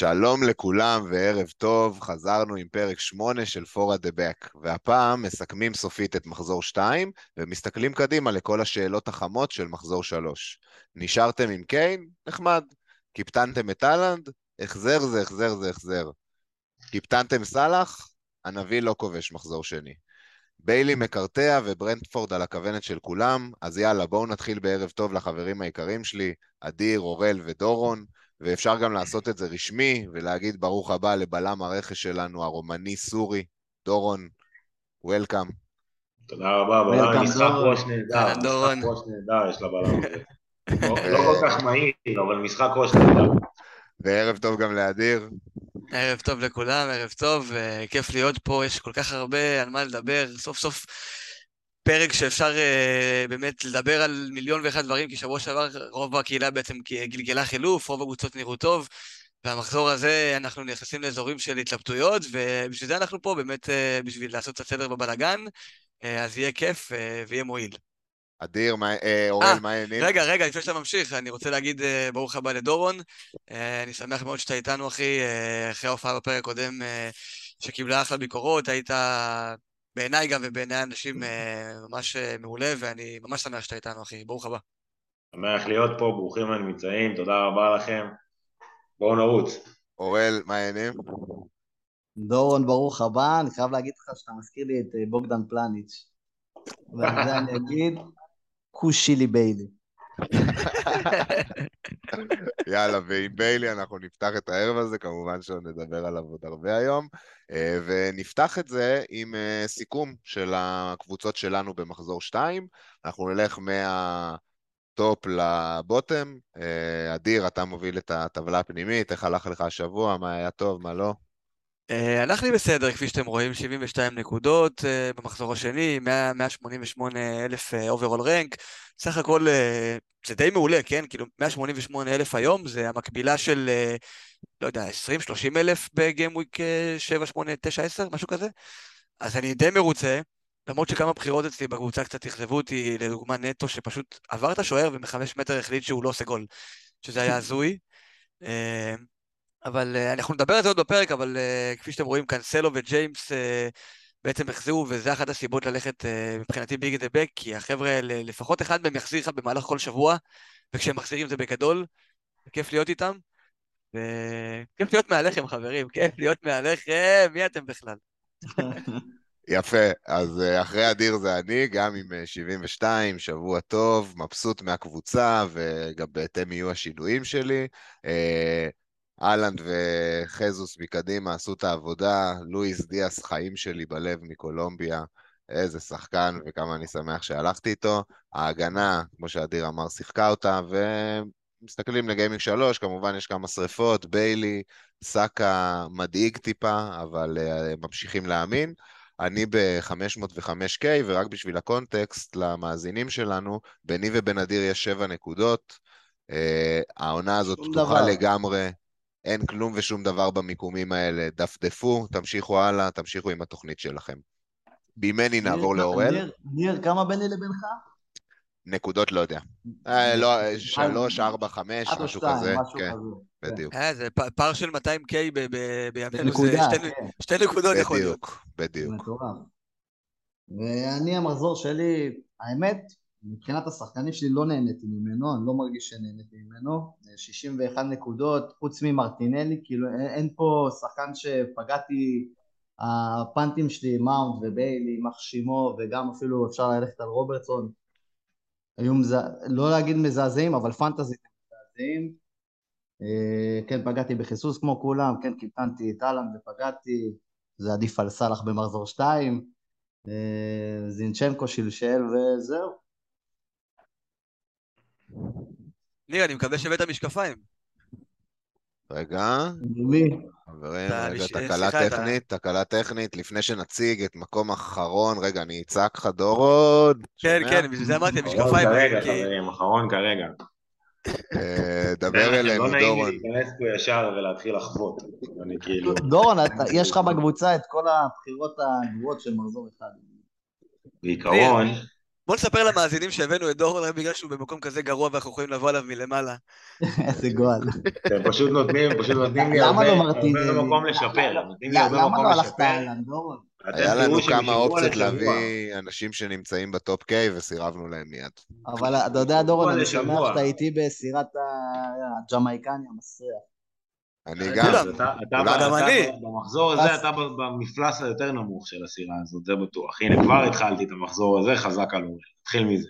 שלום לכולם וערב טוב, חזרנו עם פרק 8 של פורה דה בק, והפעם מסכמים סופית את מחזור 2 ומסתכלים קדימה לכל השאלות החמות של מחזור 3. נשארתם עם קיין? נחמד. קיפטנתם את אהלנד? החזר זה החזר זה החזר. קיפטנתם סאלח? הנביא לא כובש מחזור שני. ביילי מקרטע וברנדפורד על הכוונת של כולם, אז יאללה, בואו נתחיל בערב טוב לחברים היקרים שלי, אדיר, אורל ודורון. ואפשר גם לעשות את זה רשמי, ולהגיד ברוך הבא לבלם הרכש שלנו, הרומני-סורי, דורון, וולקאם. תודה רבה, בלם משחק ראש נהדר, משחק ראש נהדר יש לבלם הזה. לא, לא כל כך מהיר, אבל משחק ראש נהדר. וערב טוב גם לאדיר. ערב טוב לכולם, ערב טוב, כיף להיות פה, יש כל כך הרבה על מה לדבר, סוף סוף פרק שאפשר uh, באמת לדבר על מיליון ואחד דברים, כי שבוע שעבר רוב הקהילה בעצם גלגלה חילוף, רוב הקבוצות נראו טוב, והמחזור הזה אנחנו נכנסים לאזורים של התלבטויות, ובשביל זה אנחנו פה, באמת uh, בשביל לעשות את הסדר בבלאגן, uh, אז יהיה כיף uh, ויהיה מועיל. אדיר, מה, אה, אורל, מה העניינים? רגע, רגע, לפני שאתה ממשיך, אני רוצה להגיד uh, ברוך הבא לדורון. Uh, אני שמח מאוד שאתה איתנו, אחי, uh, אחרי ההופעה בפרק הקודם, uh, שקיבלה אחלה ביקורות, היית בעיניי גם ובעיני אנשים אה, ממש אה, מעולה, ואני ממש שמח שאתה איתנו, אחי. ברוך הבא. שמח להיות פה, ברוכים הנמצאים, תודה רבה לכם. בואו נרוץ. אוראל, מה העניינים? דורון, ברוך הבא. אני חייב להגיד לך שאתה מזכיר לי את אה, בוגדן פלניץ'. ועל זה אני אגיד, כושי לי ביילי. יאללה, ועם ביילי אנחנו נפתח את הערב הזה, כמובן שעוד נדבר עליו עוד הרבה היום, אה, ונפתח את זה עם אה, סיכום של הקבוצות שלנו במחזור 2. אנחנו נלך מה top ל bottom. אה, אדיר, אתה מוביל את הטבלה הפנימית, איך הלך לך השבוע, מה היה טוב, מה לא? הלך לי בסדר, כפי שאתם רואים, 72 נקודות במחזור השני, 188 אלף overall rank, סך הכל זה די מעולה, כן? כאילו 188 אלף היום זה המקבילה של, לא יודע, 20-30 אלף בגיימוויק 7, 8, 9, 10, משהו כזה. אז אני די מרוצה, למרות שכמה בחירות אצלי בקבוצה קצת אכזבו אותי, לדוגמה נטו, שפשוט עבר את השוער ומחמש מטר החליט שהוא לא עושה גול, שזה היה הזוי. אבל uh, אנחנו נדבר על זה עוד בפרק, אבל uh, כפי שאתם רואים, קאנסלו וג'יימס uh, בעצם החזירו, וזה אחת הסיבות ללכת uh, מבחינתי ביג דה בק, כי החבר'ה האלה, לפחות אחד מהם יחזיר לך במהלך כל שבוע, וכשהם מחזירים זה בגדול, כיף להיות איתם. וכיף להיות מעליכם, חברים, כיף להיות מעליכם, מי אתם בכלל? יפה, אז אחרי אדיר זה אני, גם עם 72, שבוע טוב, מבסוט מהקבוצה, וגם בהתאם יהיו השינויים שלי. אהלנד וחזוס מקדימה עשו את העבודה, לואיס דיאס, חיים שלי בלב מקולומביה, איזה שחקן וכמה אני שמח שהלכתי איתו. ההגנה, כמו שאדיר אמר, שיחקה אותה, ומסתכלים לגיימינג 3, כמובן יש כמה שריפות, ביילי, סאקה מדאיג טיפה, אבל uh, ממשיכים להאמין. אני ב-505K, ורק בשביל הקונטקסט למאזינים שלנו, ביני ובין אדיר יש 7 נקודות. Uh, העונה הזאת פתוחה לגמרי אין כלום ושום דבר במיקומים האלה. דפדפו, תמשיכו הלאה, תמשיכו עם התוכנית שלכם. בימני נעבור לאורל. ניר, כמה ביני לבינך? נקודות לא יודע. אה, לא, שלוש, ארבע, חמש, משהו כזה. כן, בדיוק. אה, זה פער של 200K בימינו, זה שתי נקודות יכול להיות. בדיוק, בדיוק. ואני, המחזור שלי, האמת, מבחינת השחקנים שלי לא נהניתי ממנו, אני לא מרגיש שנהניתי ממנו, 61 נקודות, חוץ ממרטינלי, כאילו אין פה שחקן שפגעתי, הפאנטים שלי, מאונט וביילי, יימח שמו, וגם אפילו אפשר ללכת על רוברטסון, היו מזע... לא להגיד מזעזעים, אבל פנטזית מזעזעים. אה, כן, פגעתי בחיסוס כמו כולם, כן, קיפטנתי את אהלן ופגעתי, זה עדיף על סאלח במחזור 2, אה, זינצ'נקו שלשל וזהו. ניר, אני מקווה שהבאת משקפיים. רגע. מי? חברים, רגע, תקלה טכנית, תקלה טכנית, לפני שנציג את מקום אחרון, רגע, אני אצעק לך דורון. כן, כן, בשביל זה אמרתי, משקפיים. אחרון כרגע, חברים, אחרון כרגע. אה, דבר אלינו, דורון. לא נעים לי להיכנס פה ישר ולהתחיל לחוות. אני כאילו... דורון, יש לך בקבוצה את כל הבחירות הגרועות של מחזור אחד. בעיקרון... בוא נספר למאזינים שהבאנו את דורון רק בגלל שהוא במקום כזה גרוע ואנחנו יכולים לבוא עליו מלמעלה. איזה גועל. אתם פשוט נותנים, פשוט נותנים לי הרבה מקום לשפר. למה לא הלכת אהלן, דורון? היה לנו כמה אופציות להביא אנשים שנמצאים בטופ קיי וסירבנו להם מיד. אבל אתה יודע, דורון, אני שמח שאתה איתי בסירת הג'מייקני המסריח. אני גם. גם אני. במחזור הזה אתה במפלס היותר נמוך של הסירה הזאת, זה בטוח. הנה, כבר התחלתי את המחזור הזה, חזק על אורי. נתחיל מזה.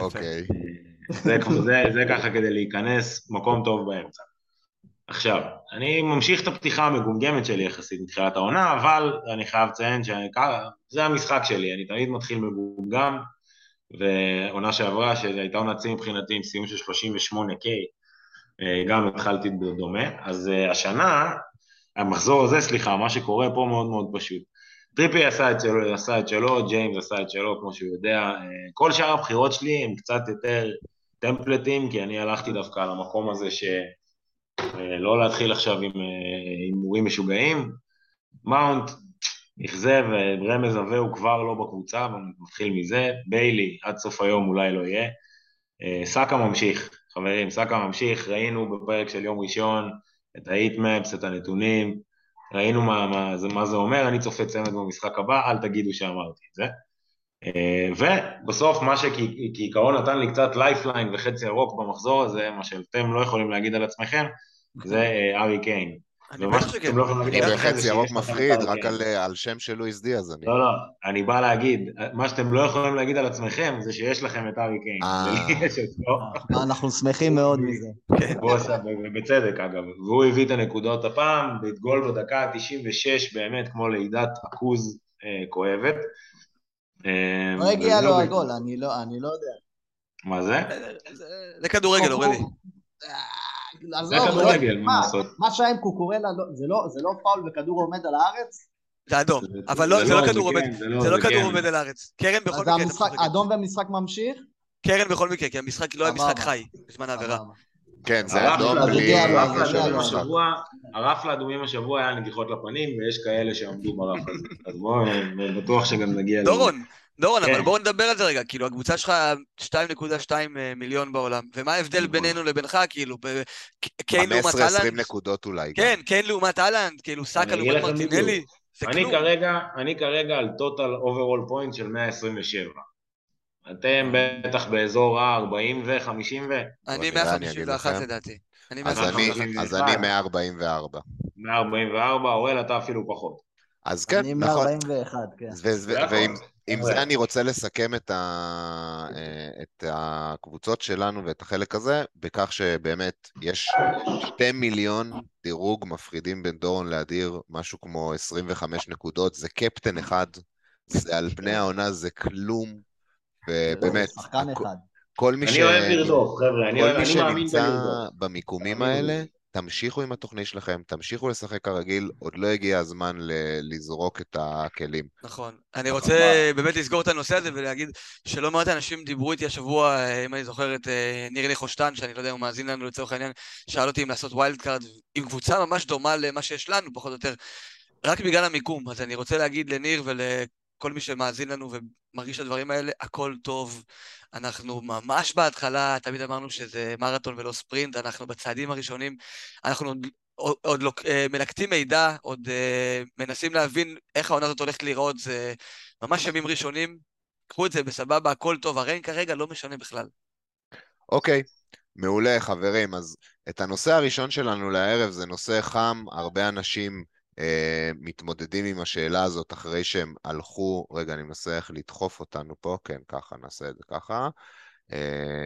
אוקיי. זה ככה כדי להיכנס מקום טוב באמצע. עכשיו, אני ממשיך את הפתיחה המגומגמת שלי יחסית מתחילת העונה, אבל אני חייב לציין שזה המשחק שלי, אני תמיד מתחיל מגומגם, ועונה שעברה, שהייתה עונת שיא מבחינתי עם סיום של 38K, אה, גם התחלתי בדומה, אז אה, השנה, המחזור הזה, סליחה, מה שקורה פה מאוד מאוד פשוט. טריפי עשה את שלו, עשה את שלו, ג'יימס עשה את שלו, כמו שהוא יודע. אה, כל שאר הבחירות שלי הם קצת יותר טמפלטים, כי אני הלכתי דווקא על המקום הזה ש... לא להתחיל עכשיו עם הימורים משוגעים. מאונט, אכזב, רמז עבה הוא כבר לא בקבוצה, אבל מתחיל מזה. ביילי, עד סוף היום אולי לא יהיה. סאקה ממשיך, חברים, סאקה ממשיך, ראינו בפרק של יום ראשון את ההיטמפס, את הנתונים, ראינו מה, מה, זה, מה זה אומר, אני צופה צמד במשחק הבא, אל תגידו שאמרתי את זה. אה, ובסוף מה שכעיקרון נתן לי קצת lifeline וחץ ירוק במחזור הזה, מה שאתם לא יכולים להגיד על עצמכם, זה אה, הארי קיין. אני בטח שכן. לא אני בחץ ירוק מפחיד, רק על שם של לואיס דיאז. לא, לא, אני בא להגיד, מה שאתם לא יכולים להגיד על עצמכם זה שיש לכם את הארי קיין. אה. אנחנו שמחים מאוד מזה. בצדק אגב, והוא הביא את הנקודות הפעם, ואת הגול בדקה ה-96 באמת כמו לידת עכוז אה, כואבת. לא הגיע לו הגול, אני לא יודע. מה זה? זה כדורגל, אורלי. זה כדורגל, מה שהיה עם קוקורלה, לא- זה לא פאול וכדור עומד על הארץ? זה אדום, אבל לא- זה לא כדור עומד, זה לא כדור עומד על הארץ. קרן בכל מקרה... אדום במשחק ממשיך? קרן בכל מקרה, כי המשחק לא היה משחק חי בזמן העבירה. כן, זה אדום בלי... הרף לאדומים השבוע היה נגיחות לפנים, ויש כאלה שעמדו ברף הזה. אז בואו, בטוח שגם נגיע... דורון, דורון, אבל כן. בואו נדבר על זה רגע, כאילו, הקבוצה שלך 2.2 אה, מיליון בעולם, ומה ההבדל נכון. בינינו לבינך, כאילו, קיין לעומת האלנד? 15-20 נקודות אולי. כן, קיין לעומת האלנד, כאילו, סאקה לעומת מרטינלי, זה כלום. אני כרגע על total overall point של 127. אתם בטח באזור ה-40 ו-50 ו... אני 151 לדעתי. אז אני 144. 144, אוראל אתה אפילו פחות. אז כן, נכון. אני 141, כן. עם זה אני רוצה לסכם את, ה... את הקבוצות שלנו ואת החלק הזה, בכך שבאמת יש שתי מיליון דירוג מפחידים בין דורון לאדיר, משהו כמו 25 נקודות, זה קפטן אחד, זה על פני העונה, זה כלום, ובאמת, שחקן אחד. כל מי, ש... לרדוף, חבר'ה, אני, אני שנמצא במיקומים האלה, תמשיכו עם התוכנית שלכם, תמשיכו לשחק כרגיל, עוד לא הגיע הזמן ל- לזרוק את הכלים. נכון. אני רוצה באמת לסגור את הנושא הזה ולהגיד שלא מעט אנשים דיברו איתי השבוע, אם אני זוכר את אה, ניר ליכושטן, שאני לא יודע אם הוא מאזין לנו לצורך העניין, שאל אותי אם לעשות wild card עם קבוצה ממש דומה למה שיש לנו, פחות או יותר, רק בגלל המיקום. אז אני רוצה להגיד לניר ולכל מי שמאזין לנו ומרגיש את הדברים האלה, הכל טוב. אנחנו ממש בהתחלה, תמיד אמרנו שזה מרתון ולא ספרינט, אנחנו בצעדים הראשונים, אנחנו עוד, עוד, עוד לא, מלקטים מידע, עוד uh, מנסים להבין איך העונה הזאת הולכת להיראות, זה ממש ימים ראשונים, קחו את זה בסבבה, הכל טוב, הריין כרגע לא משנה בכלל. אוקיי, okay. מעולה חברים, אז את הנושא הראשון שלנו לערב זה נושא חם, הרבה אנשים אה, מתמודדים עם השאלה הזאת אחרי שהם הלכו, רגע, אני מנסה איך לדחוף אותנו פה, כן, ככה, נעשה את זה ככה. אה,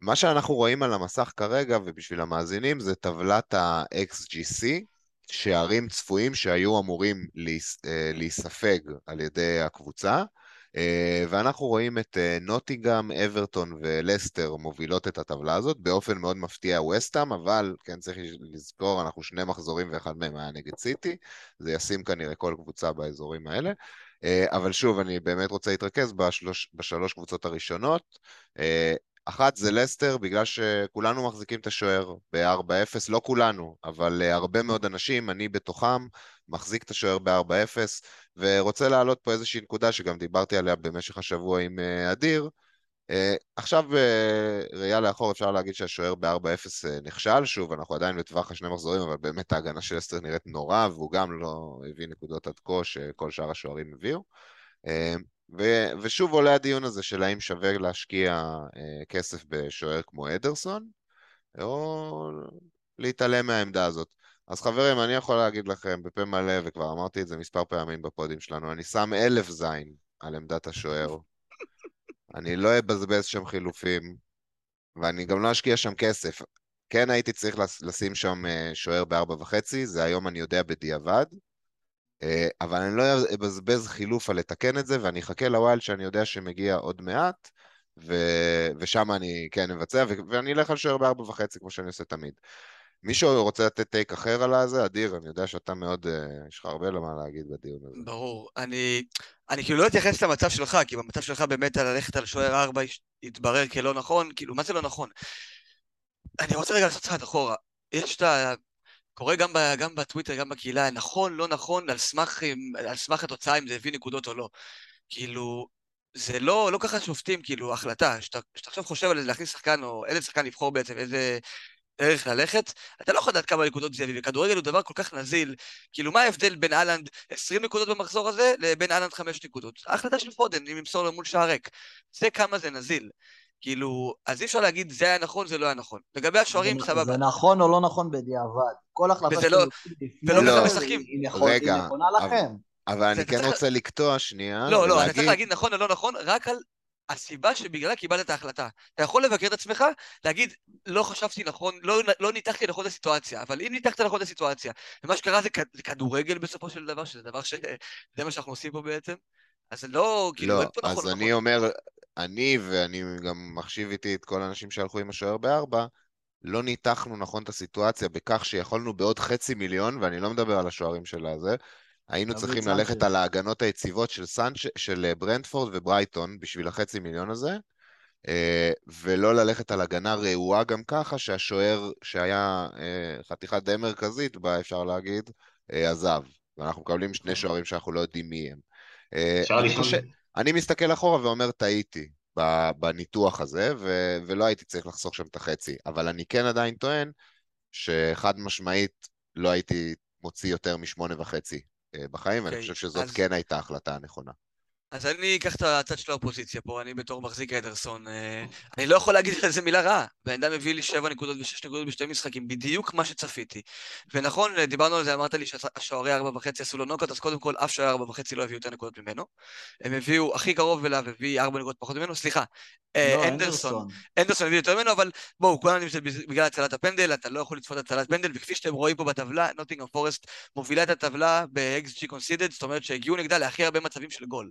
מה שאנחנו רואים על המסך כרגע, ובשביל המאזינים, זה טבלת ה-XGC, שערים צפויים שהיו אמורים אה, להיספג על ידי הקבוצה. אה, ואנחנו רואים את אה, נוטיגם, אברטון ולסטר מובילות את הטבלה הזאת, באופן מאוד מפתיע ווסטאם, אבל כן צריך לזכור, אנחנו שני מחזורים ואחד מהם היה נגד סיטי, זה ישים כנראה כל קבוצה באזורים האלה. אה, אבל שוב, אני באמת רוצה להתרכז בשלוש, בשלוש קבוצות הראשונות. אחת זה לסטר, בגלל שכולנו מחזיקים את השוער ב-4-0, לא כולנו, אבל uh, הרבה מאוד אנשים, אני בתוכם, מחזיק את השוער ב-4-0, ורוצה להעלות פה איזושהי נקודה שגם דיברתי עליה במשך השבוע עם uh, אדיר. Uh, עכשיו בראייה לאחור אפשר להגיד שהשוער ב-4-0 נכשל, שוב, אנחנו עדיין בטווח השני מחזורים, אבל באמת ההגנה של לסטר נראית נורא, והוא גם לא הביא נקודות עד כה שכל שאר השוערים הביאו. ו- ושוב עולה הדיון הזה של האם שווה להשקיע אה, כסף בשוער כמו אדרסון, או להתעלם מהעמדה הזאת. אז חברים, אני יכול להגיד לכם בפה מלא, וכבר אמרתי את זה מספר פעמים בפודים שלנו, אני שם אלף זין על עמדת השוער. אני לא אבזבז שם חילופים, ואני גם לא אשקיע שם כסף. כן הייתי צריך לשים שם אה, שוער בארבע וחצי, זה היום אני יודע בדיעבד. אה, אבל אני לא אבזבז חילוף על לתקן את זה, ואני אחכה לווילד שאני יודע שמגיע עוד מעט, ו... ושם אני כן אבצע, ו... ואני אלך על שוער בארבע וחצי, כמו שאני עושה תמיד. מישהו רוצה לתת טייק אחר על הזה? אדיר, אני יודע שאתה מאוד, uh, יש לך הרבה למה להגיד בדיון הזה. ברור. אני, אני כאילו לא אתייחס למצב שלך, כי במצב שלך באמת ללכת על שוער ארבע יתברר כלא נכון, כאילו, מה זה לא נכון? אני רוצה רגע לעשות צעד אחורה. יש את ה... קורה גם, ב, גם בטוויטר, גם בקהילה, נכון, לא נכון, על סמך, על סמך התוצאה אם זה הביא נקודות או לא. כאילו, זה לא, לא ככה שופטים, כאילו, החלטה. שאתה עכשיו חושב על להכניס שחקן, או איזה שחקן לבחור בעצם, איזה דרך ללכת, אתה לא יכול לדעת כמה נקודות זה יביא. וכדורגל הוא דבר כל כך נזיל. כאילו, מה ההבדל בין אהלנד 20 נקודות במחזור הזה, לבין אהלנד 5 נקודות? ההחלטה של פודן, אם ימסור לו מול שער ריק. זה כמה זה נזיל. כאילו, אז אי אפשר להגיד זה היה נכון, זה לא היה נכון. לגבי השוערים, סבבה. זה נכון או לא נכון בדיעבד. כל החלטה שאתם לא, ולא ככה משחקים. היא נכונה לכם. אבל אני כן רוצה לקטוע שנייה. לא, לא, אתה צריך להגיד נכון או לא נכון, רק על הסיבה שבגללה קיבלת את ההחלטה. אתה יכול לבקר את עצמך, להגיד, לא חשבתי נכון, לא, לא ניתחתי נכון את הסיטואציה, אבל אם ניתחת נכון את הסיטואציה, ומה שקרה זה, זה כדורגל בסופו של דבר, שזה דבר ש... זה מה שאנחנו עושים פה בעצם, אז לא, כאילו, לא, אין פה נכון. אז אני נכון. אומר, אני, ואני גם מחשיב איתי את כל האנשים שהלכו עם השוער בארבע, לא ניתחנו נכון את הסיטואציה בכך שיכולנו בעוד חצי מיליון, ואני לא מדבר על השוערים של הזה, היינו צריכים ללכת על ההגנות היציבות של, סנצ'... של אה, ברנדפורד וברייטון בשביל החצי מיליון הזה, אה, ולא ללכת על הגנה רעועה גם ככה, שהשוער שהיה אה, חתיכה די מרכזית בה, אפשר להגיד, עזב. ואנחנו מקבלים שני שוערים שאנחנו לא יודעים מי הם. אפשר לשאול... אני מסתכל אחורה ואומר, טעיתי בניתוח הזה, ו- ולא הייתי צריך לחסוך שם את החצי. אבל אני כן עדיין טוען שחד משמעית לא הייתי מוציא יותר משמונה וחצי אה, בחיים, okay, ואני אוקיי, חושב שזאת אז... כן הייתה ההחלטה הנכונה. אז אני אקח את הצד של האופוזיציה פה, אני בתור מחזיק אדרסון. אה, אני לא יכול להגיד איזה מילה רעה. בן אדם הביא לי 7 נקודות ו-6 נקודות בשתי משחקים, בדיוק מה שצפיתי. ונכון, דיברנו על זה, אמרת לי שהשוערי 4.5 עשו לו נוקות, אז קודם כל, אף שוער 4.5 לא הביאו יותר נקודות ממנו. הם הביאו, הכי קרוב אליו הביא 4 נקודות פחות ממנו, סליחה, אה, לא, אנדרסון. אנדרסון הביא יותר ממנו, אבל בואו, כולנו שזה בגלל הצלת הפנדל, אתה לא יכול לצפות הצלת פנדל, וכפי שאתם רואים פה בטבלה, נוטינגרם פורסט מובילה את הטבלה ב-XG Considered, זאת אומרת שהגיעו נגדה להכי הרבה מצבים של גול.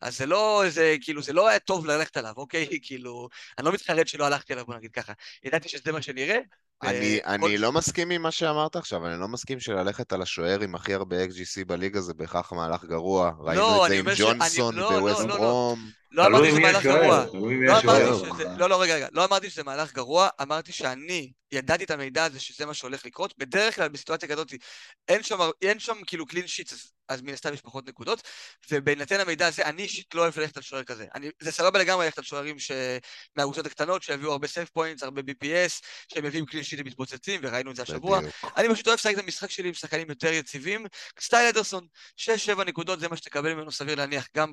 אז זה לא איזה, כאילו, זה לא היה טוב ללכת עליו, אוקיי? כאילו, אני לא מתחרט שלא הלכתי עליו, בוא נגיד ככה. ידעתי שזה מה שנראה. אני, כל... אני לא מסכים עם מה שאמרת עכשיו, אני לא מסכים שללכת על השוער עם הכי הרבה XGC בליגה זה בהכרח מהלך גרוע. לא, ראינו את זה עם ג'ונסון בווסט ברום. לא אמרתי שזה מהלך גרוע. לא, לא, רגע, רגע. לא אמרתי שזה מהלך גרוע, אמרתי שאני ידעתי את המידע הזה שזה מה שהולך לקרות. בדרך כלל בסיטואציה כזאת אין שם, אין שם כאילו קלין שיט, אז, אז מן הסתם יש פחות נקודות, ובהינתן המידע הזה, אני אישית לא אוהב ללכת על שוער כזה. אני, זה סבבה לגמרי ללכת על שוערים ש... מהקבוצות הקטנות, שיביאו הרבה save points, הרבה BPS, שהם מביאים clean sheet מתפוצצים, וראינו את זה השבוע. אני פשוט אוהב לשחק את המשחק שלי עם שחקנים יותר יציבים. style אדרסון, 6-7 נקודות, זה מה שתקבל ממנו סביר להניח גם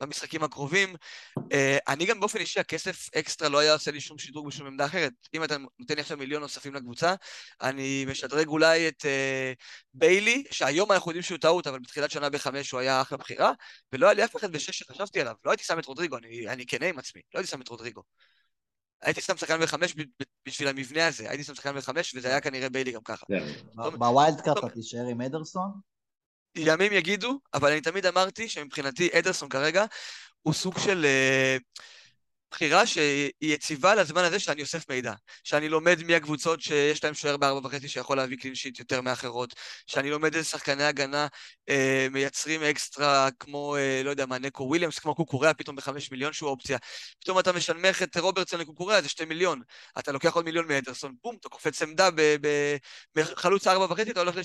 במשחקים הקרובים. Uh, אני גם באופן אישי, הכסף אקסטרה לא היה עושה לי שום שדרוג בשום עמדה אחרת. אם אתה נותן לי עכשיו מיליון נוספים לקבוצה, אני משדרג אולי את uh, ביילי, שהיום אנחנו יודעים שהוא טעות, אבל בתחילת שנה בחמש הוא היה אחלה בחירה, ולא היה לי אף אחד בשש שחשבתי עליו. לא הייתי שם את רודריגו, אני, אני כנה עם עצמי, לא הייתי שם את רודריגו. הייתי שם שחקן בחמש בשביל המבנה הזה, הייתי שם שחקן בחמש, וזה היה כנראה ביילי גם ככה. ב wild קאפ אתה תישאר עם אדרסון? ימים יגידו, אבל אני תמיד אמרתי שמבחינתי אדרסון כרגע הוא סוג של... אה, בחירה שהיא יציבה לזמן הזה שאני אוסף מידע. שאני לומד מי הקבוצות שיש להם שוער בארבע וחצי שיכול להביא clean sheet יותר מאחרות. שאני לומד איזה שחקני הגנה אה, מייצרים אקסטרה כמו, אה, לא יודע מה, נקו וויליאמס, כמו קוקוריאה, פתאום בחמש מיליון שהוא אופציה. פתאום אתה משנמך את רוברטסון לקוקוריאה, זה שתי מיליון. אתה לוקח עוד מיליון מאדרסון, בום, אתה קופץ עמדה בחלוץ ארבע וחצי, אתה הולך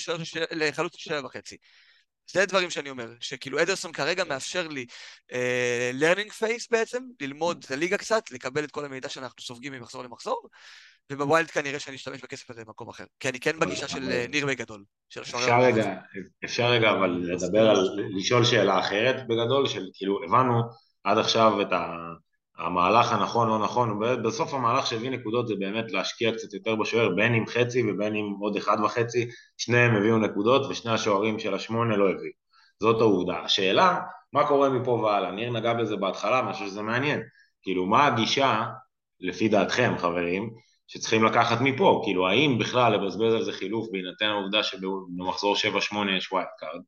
לחלוץ שבע וחצי. זה דברים שאני אומר, שכאילו אדרסון כרגע מאפשר לי uh, learning face בעצם, ללמוד את הליגה קצת, לקבל את כל המידע שאנחנו סופגים ממחזור למחזור, ובווילד כנראה שאני אשתמש בכסף הזה במקום אחר. כי אני כן בגישה של uh, ניר בגדול. אפשר רגע, אפשר רגע אבל לדבר על, לשאול שאלה אחרת בגדול, של כאילו הבנו עד עכשיו את ה... המהלך הנכון לא נכון, בסוף המהלך שהביא נקודות זה באמת להשקיע קצת יותר בשוער, בין עם חצי ובין עם עוד אחד וחצי, שניהם הביאו נקודות ושני השוערים של השמונה לא הביאו. זאת העובדה. השאלה, מה קורה מפה והלאה? ניר נגע בזה בהתחלה, אני חושב שזה מעניין. כאילו, מה הגישה, לפי דעתכם, חברים, שצריכים לקחת מפה? כאילו, האם בכלל לבזבז על זה חילוף בהינתן העובדה שבמחזור 7-8 יש wild card,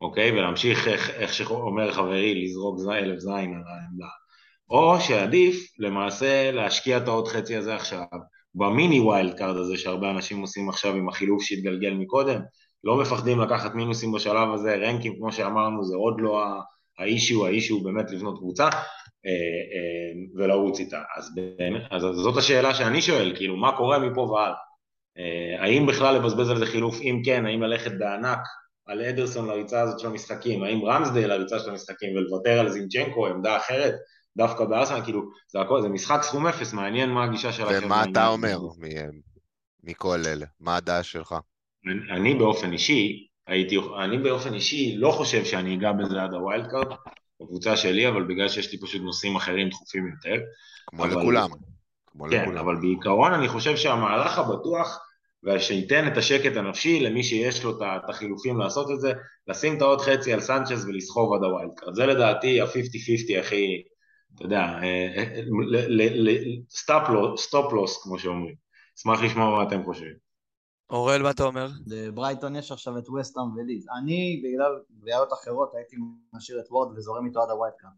אוקיי? ולהמשיך, איך, איך שאומר חברי, לזרוק אלף זין על העמדה. או שעדיף למעשה להשקיע את העוד חצי הזה עכשיו ב mini wild card הזה שהרבה אנשים עושים עכשיו עם החילוף שהתגלגל מקודם, לא מפחדים לקחת מינוסים בשלב הזה, רנקים כמו שאמרנו זה עוד לא האישיו, האישיו באמת לבנות קבוצה אה, אה, ולרוץ איתה. אז, אז זאת השאלה שאני שואל, כאילו מה קורה מפה והלאה? אה, האם בכלל לבזבז על זה חילוף? אם כן, האם ללכת בענק על אדרסון לריצה הזאת של המשחקים? האם רמסדייל לריצה של המשחקים ולוותר על זינצ'נקו, עמדה אחרת? דווקא בארסנל, כאילו, זה הכל, זה משחק סכום אפס, מעניין מה הגישה שלכם. ומה אתה אומר מכל אלה? מה הדעה שלך? אני באופן אישי, הייתי, אני באופן אישי לא חושב שאני אגע בזה עד ה wild card, בקבוצה שלי, אבל בגלל שיש לי פשוט נושאים אחרים דחופים יותר. כמו אבל, לכולם. כמו כן, לכולם. אבל בעיקרון אני חושב שהמהלך הבטוח, ושייתן את השקט הנפשי למי שיש לו את החילופים לעשות את זה, לשים את העוד חצי על סנצ'ז ולסחוב עד ה wild card. זה לדעתי ה-50-50 הכי, אתה יודע, stop loss, כמו שאומרים. אשמח לשמוע מה אתם חושבים. אוראל, מה אתה אומר? לברייטון יש עכשיו את ווסטהאם ולידס. אני, בגלל בעיות אחרות, הייתי משאיר את וורד וזורם איתו עד ה wild card.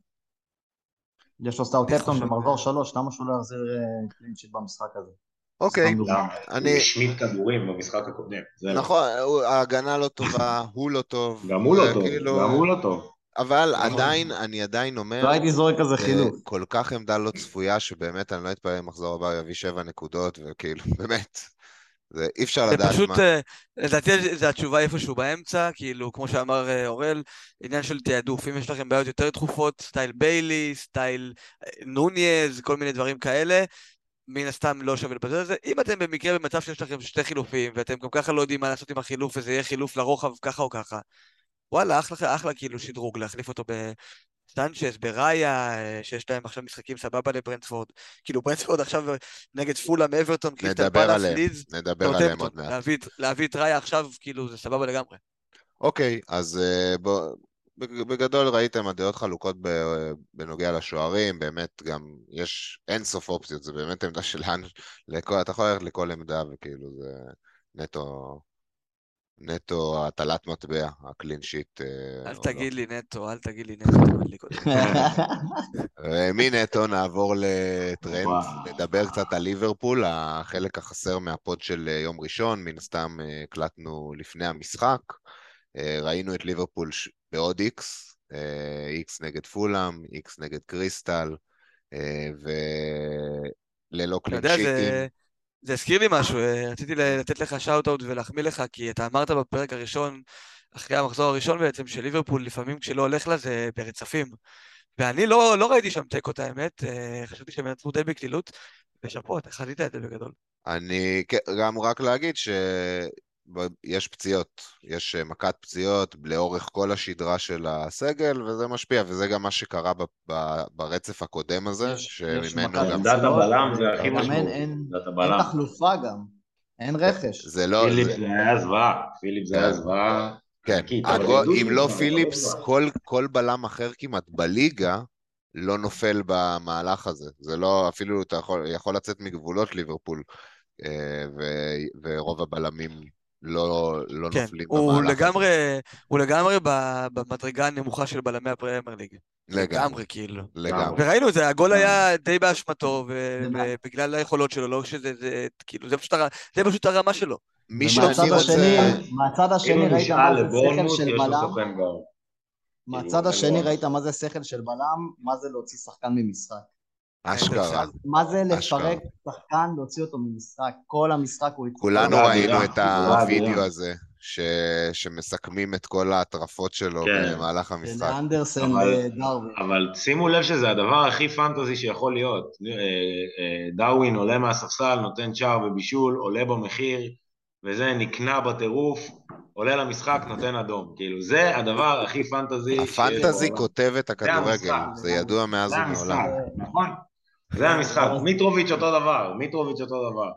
יש לו סאות'המפטון במחזור שלוש, למה שהוא לא יחזיר clean sheet אה, במשחק הזה? אוקיי, אני... הוא השמיט כדורים במשחק הקודם. נכון, ההגנה לא טובה, הוא לא טוב. גם הוא לא טוב, כאילו- גם הוא לא טוב. אבל עדיין, אני עדיין אומר... לא הייתי זורק כזה חילוף. כל כך עמדה לא צפויה, שבאמת אני לא אתפלא אם מחזור הבא יביא שבע נקודות, וכאילו, באמת, זה אי אפשר לדעת מה. זה פשוט, לדעתי זו התשובה איפשהו באמצע, כאילו, כמו שאמר אה, אורל, עניין של תעדוף. אם יש לכם בעיות יותר דחופות, style ביילי, style אה, נונייז, כל מיני דברים כאלה, מן הסתם לא שווה לבזבז את זה. אם אתם במקרה במצב שיש לכם שתי חילופים, ואתם גם ככה לא יודעים מה לעשות עם החילוף, וזה יהיה חילוף לרוחב ככה או ככה, וואלה, אחלה, אחלה כאילו שדרוג להחליף אותו בסנצ'ס, בראיה, אה, שיש להם עכשיו משחקים סבבה לברנטפורד. כאילו ברנדפורד עכשיו נגד פולאם, אברטון, קריסטל פלאס, לידס. נדבר עליהם עוד מעט. להביא, להביא את ראיה עכשיו, כאילו זה סבבה לגמרי. אוקיי, אז uh, בוא... בגדול ראיתם הדעות חלוקות בנוגע לשוערים, באמת גם יש אין סוף אופציות, זה באמת עמדה שלנו, אתה יכול ללכת לכל עמדה וכאילו זה נטו נטו הטלת מטבע, הקלין שיט. אה, אל תגיד לי נטו, אל תגיד לי נטו. ומנטו נעבור לטרנט, נדבר קצת על ליברפול, החלק החסר מה pod של אה, יום ראשון, מן הסתם אה, הקלטנו לפני המשחק. ראינו את ליברפול בעוד איקס, איקס נגד פולאם, איקס נגד קריסטל, וללא קלין שיטים. זה הזכיר לי משהו, אה, רציתי לתת לך shout-out ולהחמיא לך, כי אתה אמרת בפרק הראשון, אחרי המחזור הראשון בעצם, של ליברפול, לפעמים כשלא הולך לה זה ברצפים. ואני לא, לא ראיתי שם תיקו את האמת, אה, חשבתי שהם ינצחו די בקלילות, ושאפו, אתה חזית את זה בגדול. אני גם רק להגיד ש... יש פציעות, יש אה, מכת פציעות לאורך כל השדרה של הסגל, וזה משפיע, וזה גם מה שקרה ב, ב, ברצף הקודם הזה, יש, שממנו גם... עמדת הבלם זה הכי משמעותי. אין, אין, אין תחלופה גם, אין רכש. זה לא... פיליפ זה היה זוועה, פיליפ זה היה זוועה. כן, אם לא פיליפס, כל, כל בלם אחר כמעט בליגה לא נופל במהלך הזה. זה לא, אפילו אתה יכול, יכול לצאת מגבולות ליברפול, אה, ורוב הבלמים לא, לא כן, נופלים הוא במהלך. לגמרי, הוא לגמרי ב- במדרגה הנמוכה של בלמי הפרמייר ליג. לגמרי, כאילו. לגמרי. וראינו את זה, הגול אה. היה די באשמתו, ובגלל היכולות שלו, לא שזה, זה, כאילו, זה פשוט, הר- זה פשוט הרמה שלו. מי שאני רוצה... השני, מהצד השני הוא ראית מה זה שכל של בלם. מהצד כאילו, השני ראית מה זה שכל של בלם, מה זה להוציא שחקן ממשחק. אשכרה. מה זה. לפרק שחקן, להוציא אותו ממשחק. כל המשחק הוא. כולנו תודה, ראינו אדירה. את תודה, הווידאו. הזה, ש... שמסכמים את כל ההטרפות שלו כן. במהלך המשחק. של אנדרסן אבל- ודרווין. אבל שימו לב שזה הדבר הכי פנטזי שיכול להיות. אה, אה, דרווין עולה מהספסל, נותן שער ובישול, עולה במחיר, וזה נקנע בטירוף, עולה למשחק, נותן אדום. כאילו, זה הדבר הכי פנטזי הפנטזי. כותב את הכדורגל. זה ידוע מאז ומעולם. נכון? זה המשחק. מיטרוביץ' אותו דבר, מיטרוביץ' אותו דבר.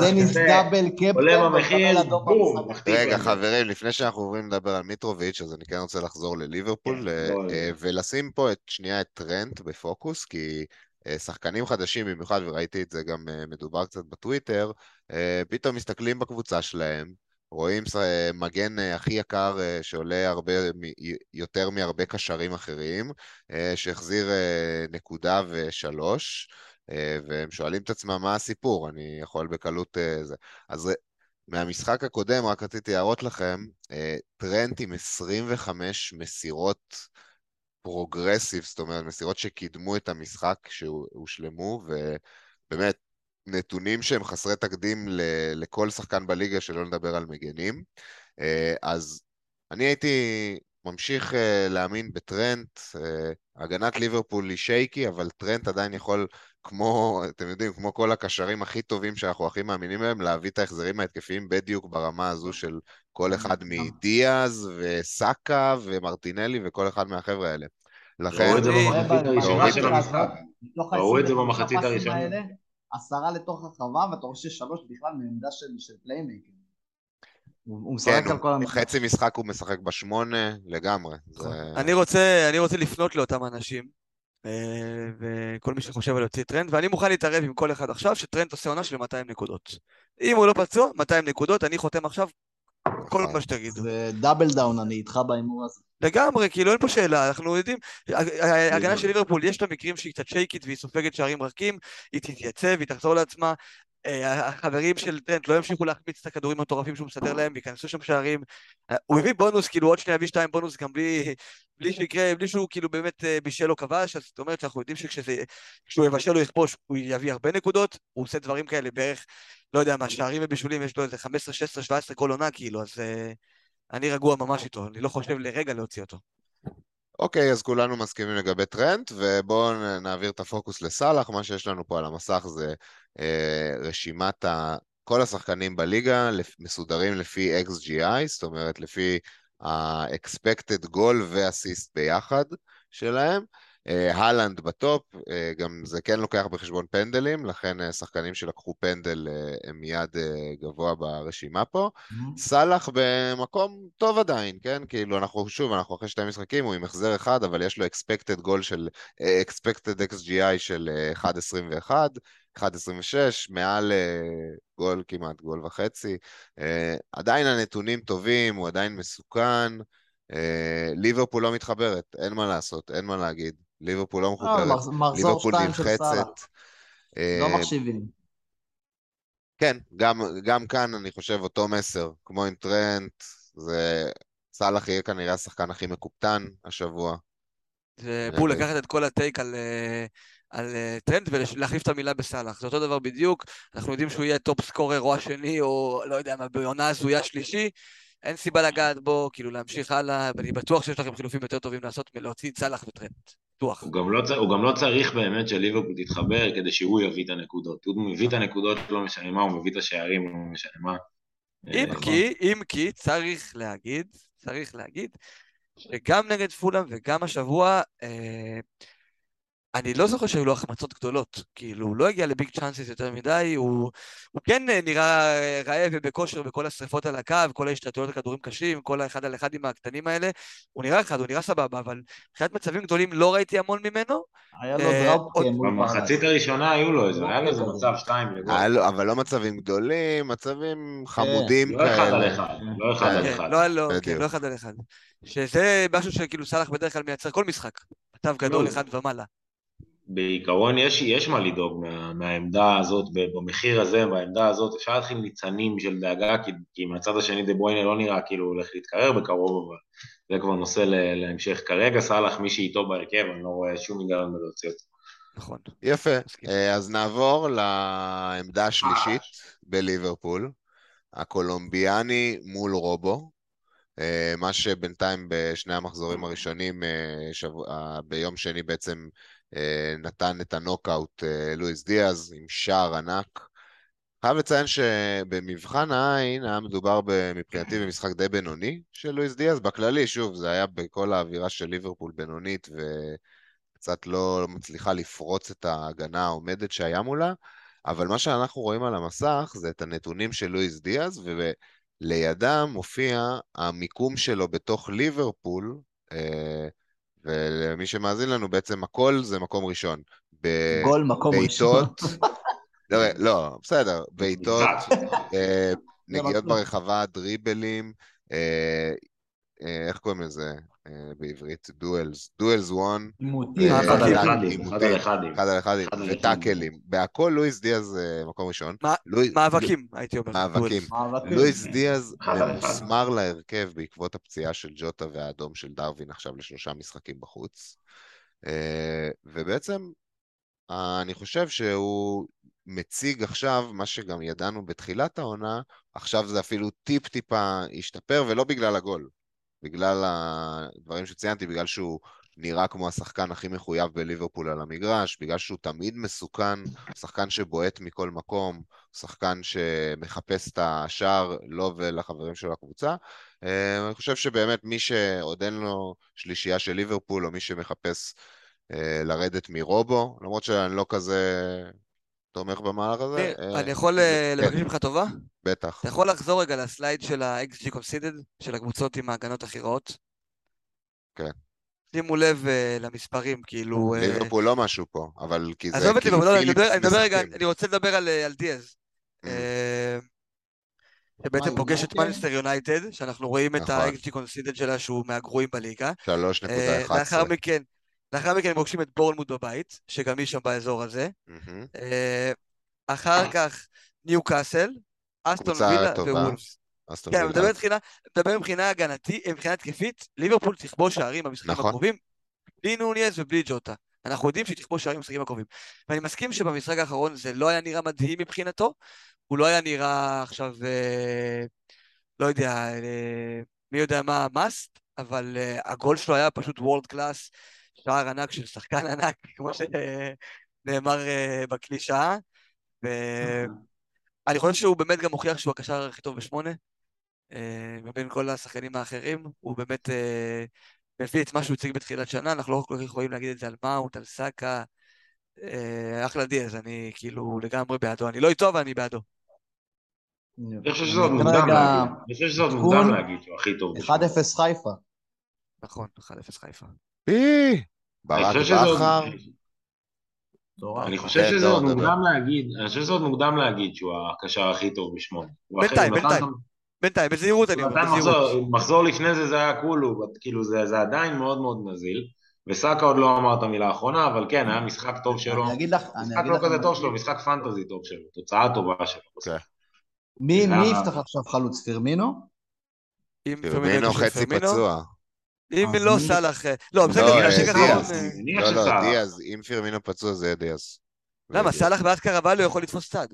דניס- דאבל קפטן, עולה במחיר, בום. מחטיא רגע. חברים, לפני שאנחנו עוברים לדבר על מיטרוביץ', אז אני כן רוצה לחזור לליברפול, כן, אה, ולשים פה את, שנייה את טרנט בפוקוס, כי אה, שחקנים חדשים במיוחד, וראיתי את זה גם אה, מדובר קצת בטוויטר, פתאום מסתכלים בקבוצה שלהם, רואים אה, מגן אה, הכי יקר אה, שעולה הרבה, יותר מהרבה קשרים אחרים, שהחזיר נקודה ושלוש, והם שואלים את עצמם מה הסיפור, אני יכול בקלות זה. אז מהמשחק הקודם, רק רציתי להראות לכם, טרנט עם 25 מסירות progressive, זאת אומרת, מסירות שקידמו את המשחק, שהושלמו, ובאמת, נתונים שהם חסרי תקדים ל- לכל שחקן בליגה, שלא נדבר על מגנים. אה, אז אני הייתי ממשיך אה, להאמין בטרנט, אה, הגנת ליברפול היא שייקי, אבל טרנט עדיין יכול, כמו, אתם יודעים, כמו כל הקשרים הכי טובים שאנחנו הכי מאמינים בהם, להביא את ההחזרים ההתקפיים בדיוק ברמה הזו של כל אחד מדיאז וסאקה ומרטינלי וכל אחד מהחבר'ה האלה. לכן, ראו את זה במחצית הראשונה ראו את זה ה- 25 במחצית הראשונה. עשרה לתוך הרחבה, ואתה רואה ששלוח בכלל בעמדה של של playmaker. הוא הוא משחק כן, על כל המשחק. חצי משחק הוא משחק בשמונה לגמרי. זה... אני רוצה, אני רוצה לפנות לאותם אנשים, אה, וכל מי שחושב על להוציא טרנט, ואני מוכן להתערב עם כל אחד עכשיו, שטרנט עושה עונה של 200 נקודות. אם הוא לא פצוע, 200 נקודות, אני חותם עכשיו כל נכון. מה שתגידו. זה double down, אני איתך בהימור הזה. לגמרי, כאילו אין פה שאלה, אנחנו יודעים, ההגנה של ליברפול יש לה מקרים שהיא קצת שייקית והיא סופגת שערים רכים, היא תתייצב, היא תחזור לעצמה, אה, החברים של טרנט לא ימשיכו להחמיץ את הכדורים המטורפים שהוא מסדר להם, ייכנסו שם שערים, אה, הוא הביא בונוס, כאילו עוד שנייה יביא שתיים בונוס גם בלי, בלי שיקרה, בלי שהוא כאילו באמת אה, בישל או כבש, אז זאת אומרת שאנחנו יודעים שכשהוא יבשל או יכבוש הוא יביא הרבה נקודות, הוא עושה דברים כאלה בערך, לא יודע מה, שערים ובישולים יש לו איזה 15, 16, 17 כל עונה כאילו, אז אה, אני רגוע ממש איתו, אני לא חושב לרגע להוציא אותו. אוקיי, אז כולנו מסכימים לגבי טרנט, ובואו נעביר את הפוקוס לסאלח. מה שיש לנו פה על המסך זה אה, רשימת ה... כל השחקנים בליגה מסודרים לפי XGI, זאת אומרת לפי ה-expected goal ו-assist ביחד שלהם. אה, הלנד בטופ, אה, גם זה כן לוקח בחשבון פנדלים, לכן אה, שחקנים שלקחו פנדל הם מיד גבוה ברשימה פה. סאלח במקום טוב עדיין, כן? כאילו, אנחנו, שוב, אנחנו אחרי שתי משחקים, הוא עם החזר אחד, אבל יש לו expected goal של, expected XGI של אה, 1.21, 1.26, מעל אה, גול כמעט, גול וחצי. אה, עדיין הנתונים טובים, הוא עדיין מסוכן. אה, ליברפול לא מתחברת, אין מה לעשות, אין מה להגיד. ליברפול לא אה, מחוברת, ליברפול. נלחצת. לא מחשיבים. כן, גם, גם כאן אני חושב אותו מסר, כמו עם טרנט, זה... סאלח יהיה כנראה השחקן הכי מקופטן השבוע. זה בול. לקחת את כל ה take על, על אה, טרנט ולהחליף את המילה בסאלח. זה אותו דבר בדיוק, אנחנו יודעים שהוא יהיה top scorer או השני, או לא יודע מה, בעונה הזויה שלישי. אין סיבה לגעת בו, כאילו להמשיך הלאה, ואני בטוח שיש לכם חילופים יותר טובים לעשות מלהוציא את סאלח וטרנט. בטוח. הוא גם, לא, הוא גם לא צריך באמת שליברפול תתחבר כדי שהוא יביא את הנקודות. הוא מביא את הנקודות, לא משנה מה, הוא מביא את השערים, לא משנה מה. אם אה, כי, אם כי, צריך להגיד, צריך להגיד, שגם נגד פולאם וגם השבוע, אה, אני לא זוכר שהיו לו החמצות גדולות, כאילו, הוא לא הגיע לביג צ'אנסס יותר מדי, הוא, הוא כן אה, נראה אה, רעב ובכושר בכל השריפות על הקו, כל ההשתתפויות לכדורים קשים, כל האחד על אחד עם הקטנים האלה, הוא נראה אחד, הוא נראה סבבה, אבל מבחינת מצבים גדולים לא ראיתי המון ממנו. היה לו אה, מול במחצית. הראשונה היו לו איזה, היה לו איזה כזה. מצב שתיים לגול. היה לו- אבל לא מצבים גדולים, מצבים חמודים לא אחד על כאלה. אחד, לא אחד כן. על כן, אחד. לא, לא, כן. לא אחד על אחד. שזה משהו שכאילו סאלח בדרך כלל מייצר כל משחק, מצב גדול לא. אחד ומעלה. בעיקרון יש, יש מה לדאוג מה, מהעמדה הזאת, ב- במחיר הזה, בעמדה הזאת, אפשר להתחיל ניצנים של דאגה, כי, כי מהצד השני דה ברויינה לא נראה כאילו הוא הולך להתקרר בקרוב, אבל זה כבר נושא ל, להמשך. כרגע סאלח, מי שאיתו בהרכב, אני לא רואה שום היגיון בלהוציא אותו. נכון. יפה. מסכים. אה, אז נעבור לעמדה השלישית בליברפול, הקולומביאני מול רובו. אה, מה שבינתיים בשני המחזורים הראשונים, אה, אה, ביום שני בעצם נתן את הנוקאוט אה, לואיס דיאז עם שער ענק. חייב לציין שבמבחן העין היה מדובר מבחינתי במשחק די בינוני של לואיס דיאז. בכללי, שוב, זה היה בכל האווירה של ליברפול בינונית וקצת לא מצליחה לפרוץ את ההגנה העומדת שהיה מולה, אבל מה שאנחנו רואים על המסך זה את הנתונים של לואיס דיאז, ולידם מופיע המיקום שלו בתוך ליברפול, אה, ולמי שמאזין לנו בעצם הכל זה מקום ראשון. ב- גול מקום ראשון. בעיטות, לא, לא, בסדר, בעיטות, אה, נגיעות מקום. ברחבה, דריבלים, אה, אה, איך קוראים לזה בעברית? דואלס, דואלס וון, עימותים. אה, אחד על אחד, אחד, על אחד. אחד על וטאקלים, בהכל לואיס דיאז אה, מקום ראשון. מאבקים, הייתי אומר. מאבקים. לואיס דיאז. ממוסמר להרכב בעקבות הפציעה של ג'וטה והאדום של דרווין עכשיו לשלושה משחקים בחוץ. אה, ובעצם אה, אני חושב שהוא מציג עכשיו מה שגם ידענו בתחילת העונה, עכשיו זה אפילו טיפ-טיפה השתפר, ולא בגלל הגול, בגלל הדברים שציינתי, בגלל שהוא נראה כמו השחקן הכי מחויב בליברפול על המגרש, בגלל שהוא תמיד מסוכן, שחקן שבועט מכל מקום, שחקן שמחפש את השער לו ולחברים של הקבוצה. אה, אני חושב שבאמת מי שעוד אין לו שלישייה של ליברפול, או מי שמחפש אה, לרדת מרובו, למרות שאני לא כזה תומך במהלך הזה. אה, אני יכול אה, כן, לבקש ממך טובה? בטח. אתה יכול לחזור רגע לסלייד של ה-XG Considered, של הקבוצות עם ההגנות הכי רעות? כן. שימו לב אה, למספרים, כאילו... ליברפול לא משהו פה, אבל כי זה עזוב אותי, כי אבל לא, אני מדבר- רגע. אני רוצה לדבר על על דיאז. Mm. שבעצם פוגש את יונייטד? מנסטר יונייטד, שאנחנו רואים את נכון. ה-XG Considered שלה שהוא מהגרועים בליגה. 3.11. אה, לאחר מכן, לאחר מכן הם פוגשים את בורנמוט בבית, שגם היא שם באזור הזה. אה, אחר כך ניו קאסל, אסטון וילה. ווולפס. כן, אני. מדבר מבחינה, מדבר מבחינה הגנתית, מבחינה התקפית, ליברפול תכבוש שערים במשחקים נכון. הקרובים, בלי נוניאז ובלי ג'וטה. אנחנו יודעים שהיא תכבוש שערים במשחקים הקרובים. ואני מסכים שבמשחק האחרון זה לא היה נראה מדהים מבחינתו, הוא לא היה נראה עכשיו, אה, לא יודע, אה, מי יודע מה ה must, אבל אה, הגול שלו היה פשוט world class, שער ענק של שחקן ענק, כמו שנאמר אה, בקלישאה. ואני חושב שהוא באמת גם מוכיח שהוא הקשר הכי טוב בשמונה. אה, מבין כל השחקנים האחרים, הוא באמת אה, מביא את מה שהוא הציג בתחילת שנה, אנחנו לא כל כך יכולים להגיד את זה על מאונט, על סאקה. אחלה דיאז, אני כאילו לגמרי בעדו. אני לא איתו, אבל אני בעדו. אני חושב שזה עוד מוקדם להגיד. אני חושב שזה עוד. מוקדם להגיד שהוא הכי טוב. 1-0 חיפה. נכון, 1-0 חיפה. פי, אני ברק בכר. אני חושב שזה עוד. מוקדם להגיד, אני חושב שזה עוד מוקדם להגיד שהוא הקשר הכי טוב בשמונה. בינתיים, בינתיים. בינתיים, בזהירות אני אומר, בזהירות. מחזור, לפני זה זה היה כולו, כאילו זה, זה עדיין מאוד מאוד נזיל, וסאקה עוד לא אמר את המילה האחרונה, אבל כן, היה משחק טוב שלו, אני אגיד לך, אני משחק לא כזה טוב שלו, משחק פנטזי טוב שלו, תוצאה טובה שלו. כן. מי יפתח עכשיו חלוץ? פירמינו? יושב חצי פצוע. אם לא סאלח... אה, לא, בסדר, לא, בגלל אה, שככה... אה, לא, לא, שסאלח. דיאז, אם פרמינו פצוע זה יהיה דיאז. למה? סאלח בעד קרבליו יכול לתפוס צד.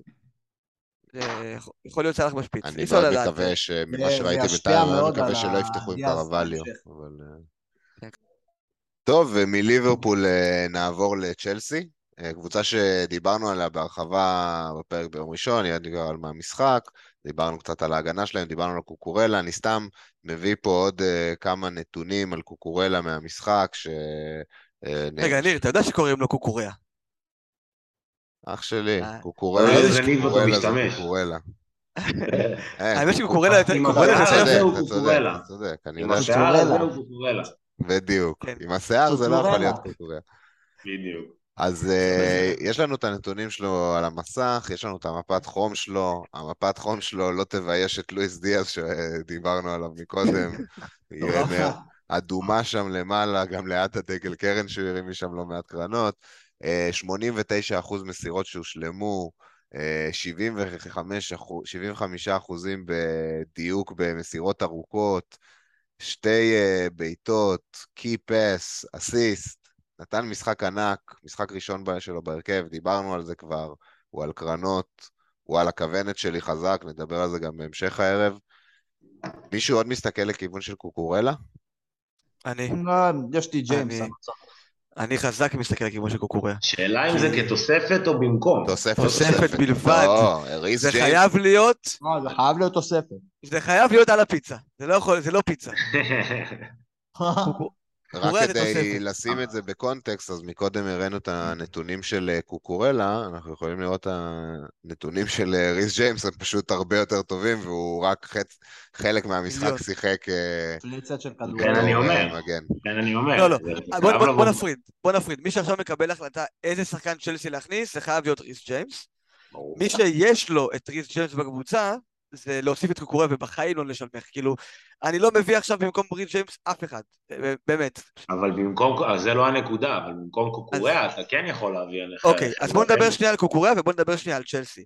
זה יכול להיות סאלח בשפיץ. אני מאוד. מקווה שממה שראיתי בינתיים, אני מקווה שלא יפתחו עם. אבל, אה, כן. טוב, ומליברפול אה, נעבור לצ'לסי, אה, קבוצה שדיברנו עליה בהרחבה בפרק ביום ראשון, יד דיבר על מהמשחק, דיברנו קצת על ההגנה שלהם, דיברנו על קוקורלה, אני סתם מביא פה עוד אה, כמה נתונים על קוקורלה מהמשחק, אה, רגע, ניר, אתה יודע שקוראים לו קוקוריה. אח שלי, אה, קוקורלה איזה זה קוקורלה זה. קוקורלה. האמת שקוקורלה יותר... עם קוקורלה השיער זה אתה. צודק, קוקורלה. אתה צודק, אני יודע ש... השיער הזה קוקורלה. הוא קוקורלה. בדיוק. כן. עם השיער זה לא יכול להיות קוקורלה. קוקורלה. בדיוק. אז אה, יש לנו את הנתונים שלו על המסך, יש לנו את המפת חום שלו, המפת חום שלו לא תבייש את לואיס דיאז שדיברנו עליו מקודם, היא אדומה שם למעלה, גם ליד הדגל קרן שהוא הרים משם לא מעט קרנות, אה, 89% מסירות שהושלמו, אה, 75 אחוז- 75 אחוזים בדיוק במסירות ארוכות, שתי אה, בעיטות, קי פס, אסיסט, נתן משחק ענק, משחק ראשון שלו בהרכב, דיברנו על זה כבר, הוא על קרנות, הוא על הכוונת שלי חזק, נדבר על זה גם בהמשך הערב. מישהו עוד מסתכל לכיוון של קוקורלה? אני, לא, יש לי ג'יימס. אני- חזק מסתכל לכיוון של קוקוריה. שאלה אם זה כתוספת או במקום. תוספת, תוספת בלבד. לא, זה חייב להיות, לא, זה חייב להיות תוספת. זה חייב להיות על הפיצה. זה לא יכול, זה לא פיצה. רק כדי. לשים את זה בקונטקסט, אז מקודם הראינו את הנתונים של אה, קוקורלה, אנחנו יכולים לראות את הנתונים של אה, ריס ג'יימס, הם פשוט הרבה יותר טובים, והוא רק חצ... חלק מהמשחק. שיחק אה, פליצת של כן, כדורגל. אני אומר. אה. כן, אני אומר. לא, לא. אה, בוא, נפריד, בוא נפריד. מי שעכשיו מקבל החלטה איזה שחקן צ'לסי להכניס, זה חייב להיות ריס ג'יימס. מי שיש לו את ריס ג'יימס בקבוצה, זה להוסיף את קוקוריה ובחיים לא לשלמך. כאילו, אני לא מביא עכשיו במקום ריס ג'יימס אף אחד. אה, באמת. אבל במקום, אז זה לא הנקודה, אבל במקום קוקוריה אתה כן יכול להביא עליך... אוקיי, אז בוא. נדבר שנייה על קוקוריה ובוא נדבר שנייה על צ'לסי.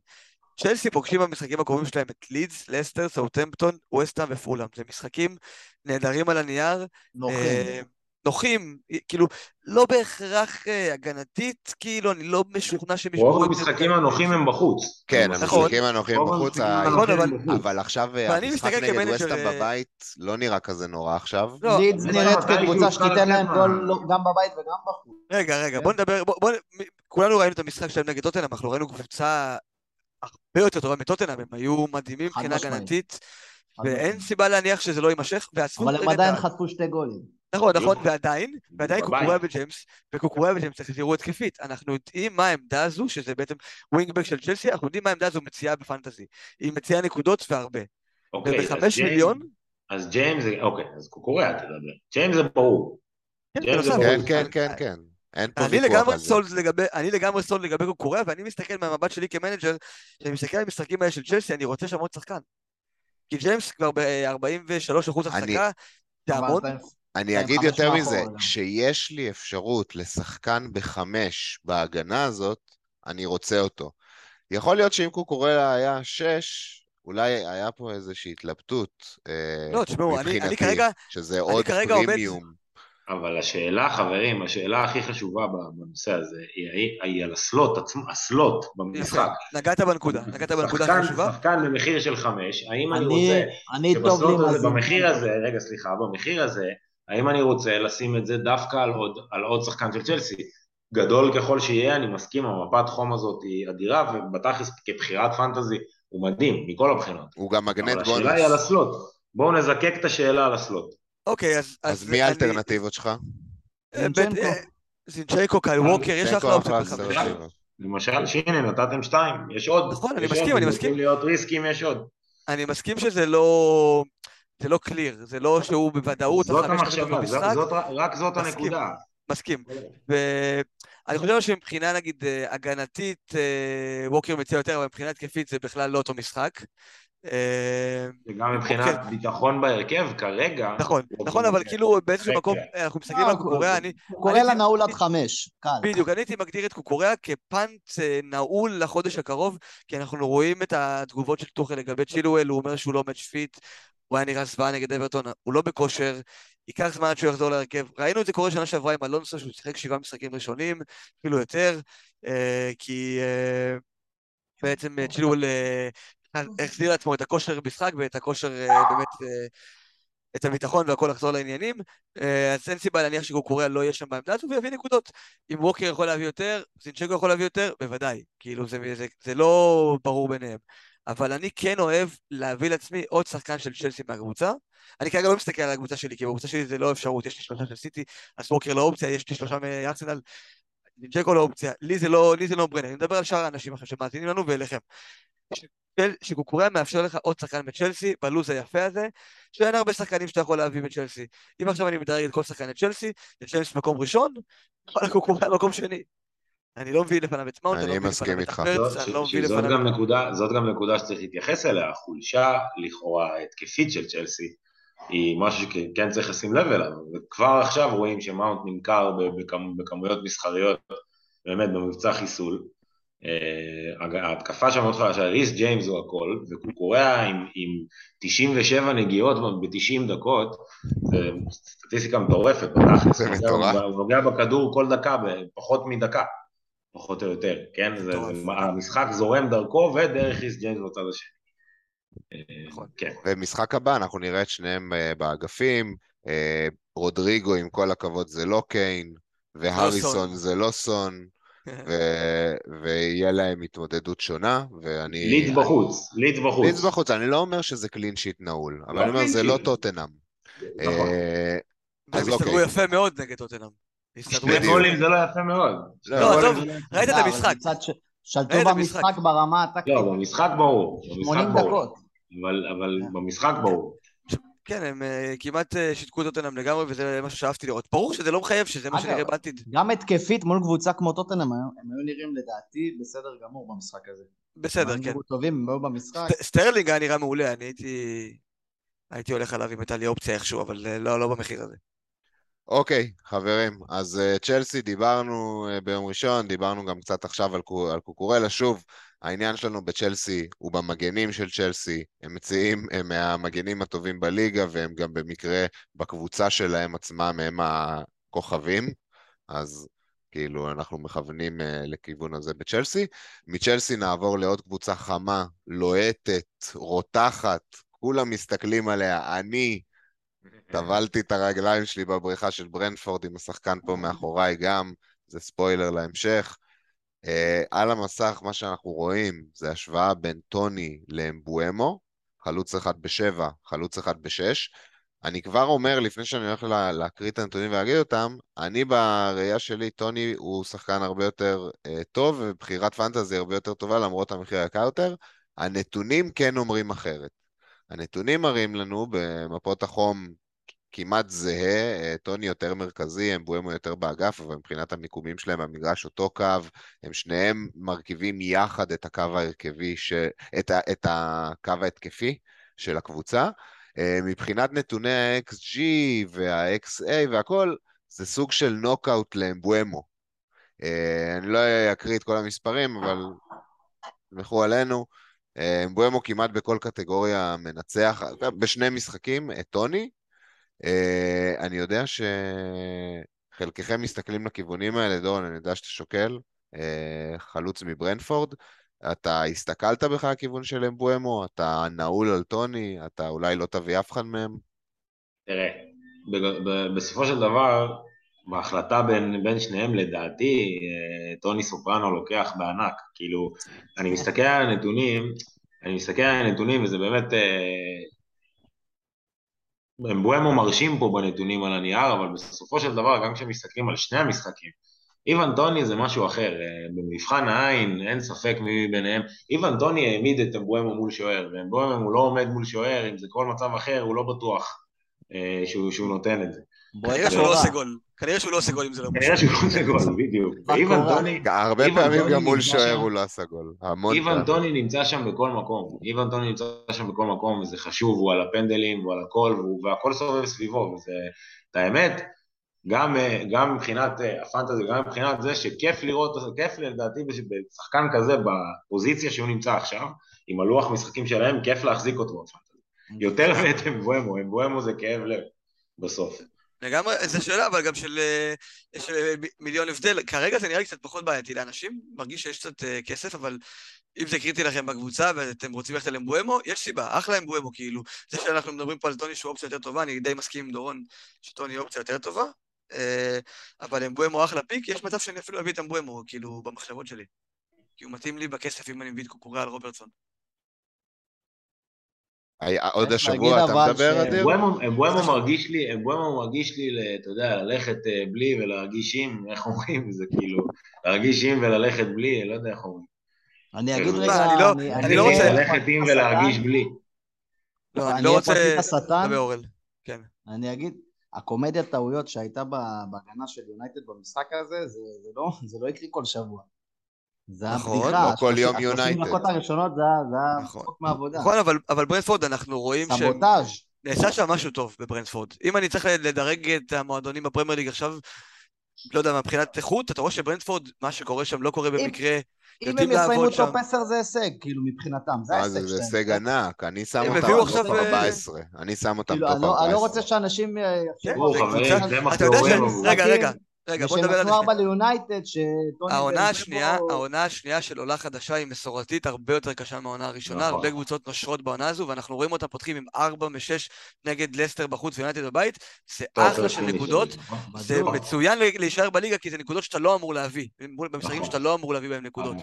צ'לסי פוגשים במשחקים הקרובים שלהם את לידס, לסטר, סאוטמפטון, ווסטהאם ופולאם. זה משחקים נהדרים על הנייר, נוחים. נוחים, כאילו, לא בהכרח אה, הגנתית, כאילו, אני לא משוכנע שהם ישמרו רוב. המשחקים הנוחים הם בחוץ. כן, נכון. המשחקים הנוחים בחוץ, נכון, אבל- בחוץ. אבל עכשיו אה, המשחק נגד אה, בבית לא נראה כזה נורא עכשיו. לא, לידס נראית כקבוצה שתיתן להם גול לא- גם בבית וגם בחוץ. רגע, רגע, כן. בוא נדבר, בוא, כולנו ראינו את המשחק שלהם נגד טוטנאם, אנחנו ראינו קבוצה הרבה יותר טובה מטוטנאם, הם היו מדהימים מבחינה. הגנתית, ואין. סיבה להניח שזה לא יימשך, אבל הם עדיין חטפו שתי גולים. נכון, נכון. ועדיין, ועדיין. קוקוריה וג'יימס, וקוקוריה וג'יימס צריך תראו התקפית. אנחנו יודעים מה העמדה הזו, שזה בעצם wingback של צ'לסי, אנחנו יודעים מה העמדה הזו מציעה בפנטזי. היא מציעה נקודות והרבה. אוקיי, אז ובחמש ג'יימס- מיליון, אז ג'יימס, אוקיי, אז קוקוריה תדבר. ג'יימס זה ברור. כן, זה. ברור. כן, כן, כן, כן. אין פה אני ויכוח לגמרי על זה. לגבי, אני לגמרי sold לגבי קוקוריה, ואני מסתכל מהמבט שלי כמנג'ר, כשאני מסתכל על המשחקים האלה של צ'לסי, אני רוצה שם עוד שחקן. כי ג'יימס כבר ב-43% אני- החזקה, זה המון. אני כן, אגיד יותר מזה. כשיש לי אפשרות לשחקן בחמש בהגנה הזאת, אני רוצה אותו. יכול להיות שאם קוקורלה היה שש, אולי היה פה איזושהי התלבטות אה, לא, תשמעו, אני- אני כרגע- שזה עוד כרגע עומד- פרימיום. אבל השאלה, חברים, השאלה הכי חשובה בנושא הזה, היא, היא על הסלוט עצמו, הסלוט במשחק. יפה, נגעת בנקודה, נגעת בנקודה שחקן- חשובה. שחקן במחיר של חמש, האם אני אני רוצה, אני טוב לי שבסלוט הזה. במחיר הזה, רגע סליחה, במחיר הזה, האם אני רוצה לשים את זה דווקא על עוד, על עוד שחקן של צ'לסי? גדול ככל שיהיה, אני מסכים, המפת חום הזאת היא אדירה, ובתכלס כבחירת פנטזי הוא מדהים, מכל הבחינות. הוא גם מגנט אבל השאלה היא על. הסלוט. בואו נזקק את השאלה על הסלוט. אוקיי, אז... אז מי אני- האלטרנטיבות שלך? אה, זינצ'נקו. אה, זינצ'נקו, קייל ווקר, יש אחלה אופציות אחלה בחמש. אלטרנטיבות. למשל, שהנה, נתתם שתיים, יש עוד. נכון, אני מסכים, אני מסכים. להיות ריסקים, יש עוד. אני מסכים שזה לא... זה לא קליר, זה לא שהוא בוודאות זאת המחשבה, זאת- זאת- רק זאת מסכים. הנקודה. מסכים. ואני חושב שמבחינה נגיד אה, הגנתית, אה, ווקר מציע יותר, אבל מבחינה התקפית זה בכלל לא אותו משחק. אה, וגם מבחינת אוקיי. ביטחון בהרכב, כרגע... נכון, ווקר נכון, אבל. כאילו באיזשהו. מקום, אנחנו מסתכלים על קוקוריה, אני... קורא לה אני- נעול עד חמש, קל. בדיוק, אני הייתי מגדיר את קוקוריה כ punt נעול לחודש הקרוב, כי אנחנו רואים את התגובות של טוחל לגבי צ'ילואל, הוא אומר שהוא לא match fit, הוא היה נראה זוועה נגד אברטון, הוא לא בכושר, ייקח זמן עד שהוא יחזור להרכב. ראינו את זה קורה שנה שעברה עם אלונסו, שהוא שיחק שבעה משחקים ראשונים, אפילו יותר, אה, כי אה, בעצם צ'ילואל אה, החזיר לעצמו את הכושר משחק ואת הכושר באמת... את הביטחון והכל לחזור לעניינים, אז אין סיבה להניח שקוקוריה לא יהיה שם בעמדה הזו ויביא נקודות. אם ווקר יכול להביא יותר, זינצ'נקו יכול להביא יותר, בוודאי. כאילו, זה, זה, זה לא ברור ביניהם. אבל אני כן אוהב להביא לעצמי עוד שחקן של צ'לסי מהקבוצה. אני כרגע לא מסתכל על הקבוצה שלי, כי בקבוצה שלי זה לא אפשרות, יש לי שלושה של סיטי, אז ווקר לא אופציה, יש לי שלושה מארסנל, ג'קו לא אופציה, לי זה לא, לי זה לא ברנר, אני מדבר על שאר האנשים אחרים שמאזינים לנו ואליכם. שקוקוריה מאפשר לך עוד שחקן בצ'לסי, בלו"ז היפה הזה, שאין הרבה שחקנים שאתה יכול להביא בצ'לסי. אם עכשיו אני מדרג את כל שחקני צ'לסי, צ'לסי מקום ראשון, וואלה קוקוריה מקום שני. אני לא מביא לפניו את מאונט, אני לא מביא לפניו את החפץ, אני לא מביא לפניו... זאת גם נקודה שצריך להתייחס אליה, החולשה לכאורה ההתקפית של צ'לסי, היא משהו שכן צריך לשים לב אליו, וכבר עכשיו רואים שמאונט נמכר בכמויות מסחריות, באמת במבצע חיסול, אה, ההתקפה שם מאוד חלשה, ריס ג'יימס הוא הכל, וקוקוריאה עם, עם 97 נגיעות ב-90 דקות, זה סטטיסטיקה מטורפת. בתכלס, הוא נוגע בכדור כל דקה, בפחות מדקה, פחות או יותר, כן? זה, זה, המשחק זורם דרכו ודרך ריס ג'יימס בצד השני. אה, נכון. כן. ומשחק הבא אנחנו נראה את שניהם אה, באגפים, רודריגו עם כל הכבוד זה לא קיין, לא והריסון זה לא סון. ו- ויהיה להם התמודדות שונה, ואני... לידס בחוץ, לידס בחוץ. לידס בחוץ, אני לא אומר שזה קלין שיט נעול, אבל אני אומר, זה לא טוטנאם. נכון. אה, אז אוקיי. יפה מאוד נגד טוטנאם. שני גולים זה לא יפה מאוד. לא, עזוב, ראית את המשחק. שלטו במשחק ברמה הטקטית. לא, במשחק ברור. 80 דקות. אבל כן. במשחק ברור. כן, הם uh, כמעט uh, שיתקו את טוטנאם לגמרי, וזה משהו שאהבתי לראות. ברור שזה לא מחייב, שזה מה שנראה בעתיד. גם התקפית מול קבוצה כמו טוטנאם, הם היו נראים לדעתי בסדר גמור במשחק הזה. בסדר, כן. הם היו טובים, הם היו במשחק. סטרלינג היה נראה מעולה, אני הייתי... הייתי הולך עליו אם הייתה לי אופציה איכשהו, אבל uh, לא, לא במחיר הזה. אוקיי, חברים, אז uh, צ'לסי דיברנו uh, ביום ראשון, דיברנו גם קצת עכשיו על, על קוקורלה, שוב, העניין שלנו בצ'לסי הוא במגנים של צ'לסי, הם מציעים, הם מהמגנים הטובים בליגה והם גם במקרה בקבוצה שלהם עצמם הם הכוכבים, אז כאילו אנחנו מכוונים uh, לכיוון הזה בצ'לסי. מצ'לסי נעבור לעוד קבוצה חמה, לוהטת, רותחת, כולם מסתכלים עליה, אני טבלתי את הרגליים שלי בבריכה של ברנפורד עם השחקן פה מאחוריי גם, זה ספוילר להמשך. Uh, על המסך מה שאנחנו רואים זה השוואה בין טוני לאמבואמו, חלוץ אחד בשבע, חלוץ אחד בשש. אני כבר אומר, לפני שאני הולך לה, להקריא את הנתונים ולהגיד אותם, אני בראייה שלי, טוני הוא שחקן הרבה יותר uh, טוב, ובחירת פנטזי הרבה יותר טובה למרות המחיר היקר יותר. הנתונים כן אומרים אחרת. הנתונים מראים לנו במפות החום כמעט זהה, אה, טוני יותר מרכזי, אמבואמו יותר באגף, אבל מבחינת המיקומים שלהם, המגרש אותו קו, הם שניהם מרכיבים יחד את הקו ההרכבי, ש... את, ה... את הקו ההתקפי של הקבוצה. אה, מבחינת נתוני ה-XG וה-XA והכל, זה סוג של נוקאוט לאמבואמו. אה, אני לא אקריא את כל המספרים, אבל תמכו עלינו. אמבואמו כמעט בכל קטגוריה מנצח, בשני משחקים, את טוני, Uh, אני יודע שחלקכם מסתכלים לכיוונים האלה, דורון, אני יודע שאתה שוקל, uh, חלוץ מברנפורד. אתה הסתכלת בכלל לכיוון של אמבואמו? אתה נעול על טוני? אתה אולי לא תביא אף אחד מהם? תראה, בסופו של דבר, בהחלטה בין, בין שניהם, לדעתי, אה, טוני סופרנו לוקח בענק. כאילו, אני מסתכל על הנתונים, אני מסתכל על הנתונים וזה באמת אמבואמו מרשים פה בנתונים על הנייר, אבל בסופו של דבר, גם כשמסתכלים על שני המשחקים, איוון טוני זה משהו אחר, אה, במבחן העין אין ספק מי ביניהם, איוון טוני העמיד את אמבואמו מול שוער, ואמבואמו לא עומד מול שוער, אם זה כל מצב אחר, הוא לא בטוח אה, שהוא, שהוא נותן את זה. לא עושה גול. כנראה שהוא לא עושה גול אם זה לא... כנראה שהוא לא עושה גול, בדיוק. איוון טוני... הרבה פעמים גם מול שוער הוא לא עשה גול. איוון טוני נמצא שם בכל מקום. איוון טוני נמצא שם בכל מקום, וזה חשוב, הוא על הפנדלים, הוא על הכל, והכל סובב סביבו, וזה... את האמת, גם, גם מבחינת אה, הפנטזי, גם מבחינת זה שכיף לראות, כיף לדעתי בשחקן כזה בפוזיציה שהוא נמצא עכשיו, עם הלוח משחקים שלהם, כיף להחזיק אותו בפנטזי. יותר מאת אמבואמו, אמבואמו זה כאב לב בסוף. לגמרי, זו שאלה, אבל גם של, אה, של אה, מיליון הבדל. כרגע זה נראה לי קצת פחות בעייתי לאנשים, מרגיש שיש קצת uh, כסף, אבל אם זה קריטי לכם בקבוצה ואתם רוצים ללכת על אמבואמו, יש סיבה, אחלה אמבואמו, כאילו. זה שאנחנו מדברים פה על טוני שהוא אופציה יותר טובה, אני די מסכים עם דורון שטוני אופציה יותר טובה, אבל אמבואמו אחלה פיק, יש מצב שאני אפילו אביא את אמבואמו, כאילו, במחשבות שלי. כי הוא מתאים לי בכסף אם אני מביא את קוקוריה רוברטסון. היה- עוד השבוע אתה מדבר, אדיר? אמבואמו אמבואמו מרגיש לי, אמבואמו מרגיש לי, אתה יודע, ללכת אה, בלי ולהרגיש עם, איך אומרים? זה כאילו, להרגיש עם וללכת בלי, לא יודע איך אומרים. אני אגיד מה, רגע, אני לא- לא רוצה- ללכת עם ולהרגיש בלי. לא, אני לא רוצה... השטן. דבר אורל. אני אגיד, הקומדיית טעויות שהייתה ב- בהגנה של יונייטד במשחק הזה, זה, זה, לא, זה לא יקרה כל שבוע. זה היה נכון, בדיחה. לא כל יום השלושים יונייטד. דקות הראשונות זה היה- נכון. צחוק מהעבודה. נכון, אבל- אבל ברנטפורד, אנחנו רואים שהם סבוטאז'. נעשה שם משהו טוב בברנטפורד. אם אני צריך לדרג את המועדונים בפרמייר ליג עכשיו, לא יודע, מבחינת איכות, אתה רואה שברנטפורד, מה שקורה שם לא קורה במקרה. אם הם יסיימו טופ שם. 10 זה הישג, כאילו מבחינתם, זה ההישג זה, זה שלהם. הישג ענק, אני שם אותם top עכשיו, אה, 14, אני שם אותם כאילו, top אני לא- אני לא רוצה 14. שאנשים... אה, אתה יודע מחזורים. ש... רגע, רגע, רגע, בוא נדבר על זה. ארבע ליונייטד, שטוני... העונה השנייה, העונה השנייה של עולה חדשה היא מסורתית הרבה יותר קשה מהעונה הראשונה, נכון. הרבה קבוצות נושרות בעונה הזו, ואנחנו רואים אותם פותחים עם 4 מ-6 נגד לסטר בחוץ ויונייטד בבית, זה טוב, אחלה של נקודות, נכון? זה. מצוין להישאר בליגה, כי זה נקודות שאתה לא אמור להביא, במשחקים נכון. שאתה לא אמור להביא בהם נקודות.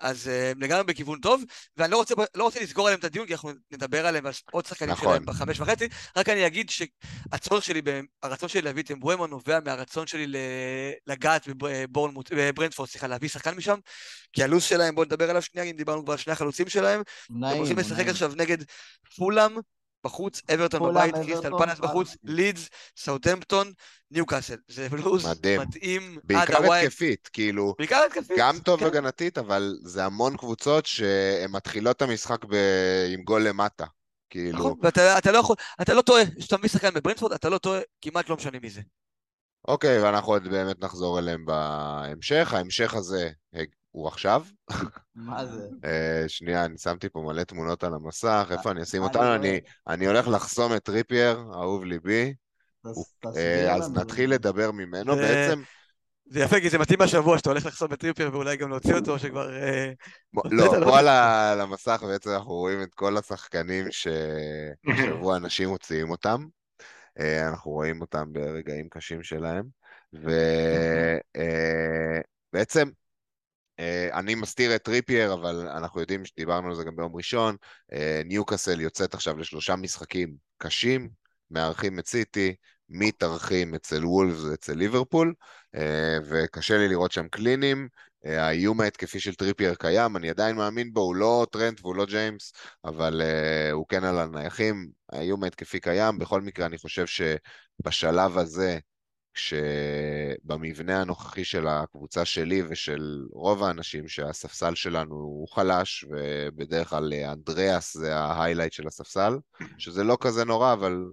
אז אה, הם לגמרי בכיוון טוב, ואני לא רוצה, לא רוצה לסגור עליהם את הדיון, כי אנחנו נדבר עליהם ועל עוד שחקנים נכון. שלהם בחמש וחצי, רק אני אגיד שהצורך שלי, הרצון שלי להביא את אמבואמו נובע מהרצון שלי לגעת בברנדפורד, סליחה, להביא שחקן משם, כי הלו"ז שלהם, בואו נדבר עליו שנייה, אם דיברנו כבר על שני החלוצים שלהם, הם נעים, הולכים לשחק נעים. עכשיו נגד פולאם בחוץ, אברטון בבית, קריסטל פלאס בחוץ. לידס, סאוטהמפטון, ניוקאסל. זה לו"ז מדהים. מתאים עד בעיקר הוואי. התקפית, כאילו, בעיקר התקפית. גם טוב כן. הגנתית, אבל זה המון קבוצות שהן מתחילות את המשחק ב- עם גול למטה. כאילו, נכון, ואתה אתה לא יכול, אתה לא טועה, כשאתה מביא שחקן בברנטפורד, אתה לא טועה, כמעט לא משנה מי זה. אוקיי, ואנחנו עוד באמת נחזור אליהם בהמשך. ההמשך הזה הוא עכשיו. מה זה? אה, שנייה, אני שמתי פה מלא תמונות על המסך, איפה אני אשים אני אותנו? אני- הולך לחסום את טריפייר, אהוב ליבי. אה, אז. נתחיל לדבר ממנו. בעצם, זה יפה, כי זה מתאים השבוע שאתה הולך לחסום את טריפייר ואולי גם להוציא אותו, שכבר... אה, לא, לא- פה על המסך בעצם אנחנו רואים את כל השחקנים שהשבוע אנשים מוציאים אותם. אה, אנחנו רואים אותם ברגעים קשים שלהם. ובעצם אני מסתיר את טריפייר, אבל אנחנו יודעים שדיברנו על זה גם ביום ראשון. אה, ניוקאסל יוצאת עכשיו לשלושה משחקים קשים, מארחים את סיטי, מתארחים אצל וולפס ואצל ליברפול, אה, וקשה לי לראות שם קלינים. אה, האיום ההתקפי של טריפייר קיים, אני עדיין מאמין בו, הוא לא טרנט והוא לא ג'יימס, אבל הוא כן על הנייחים, האיום ההתקפי קיים. בכל מקרה, אני חושב שבשלב הזה, כשבמבנה הנוכחי של הקבוצה שלי ושל רוב האנשים, שהספסל שלנו הוא חלש, ובדרך כלל אה, אנדריאס זה ההיילייט של הספסל, שזה לא כזה נורא, אבל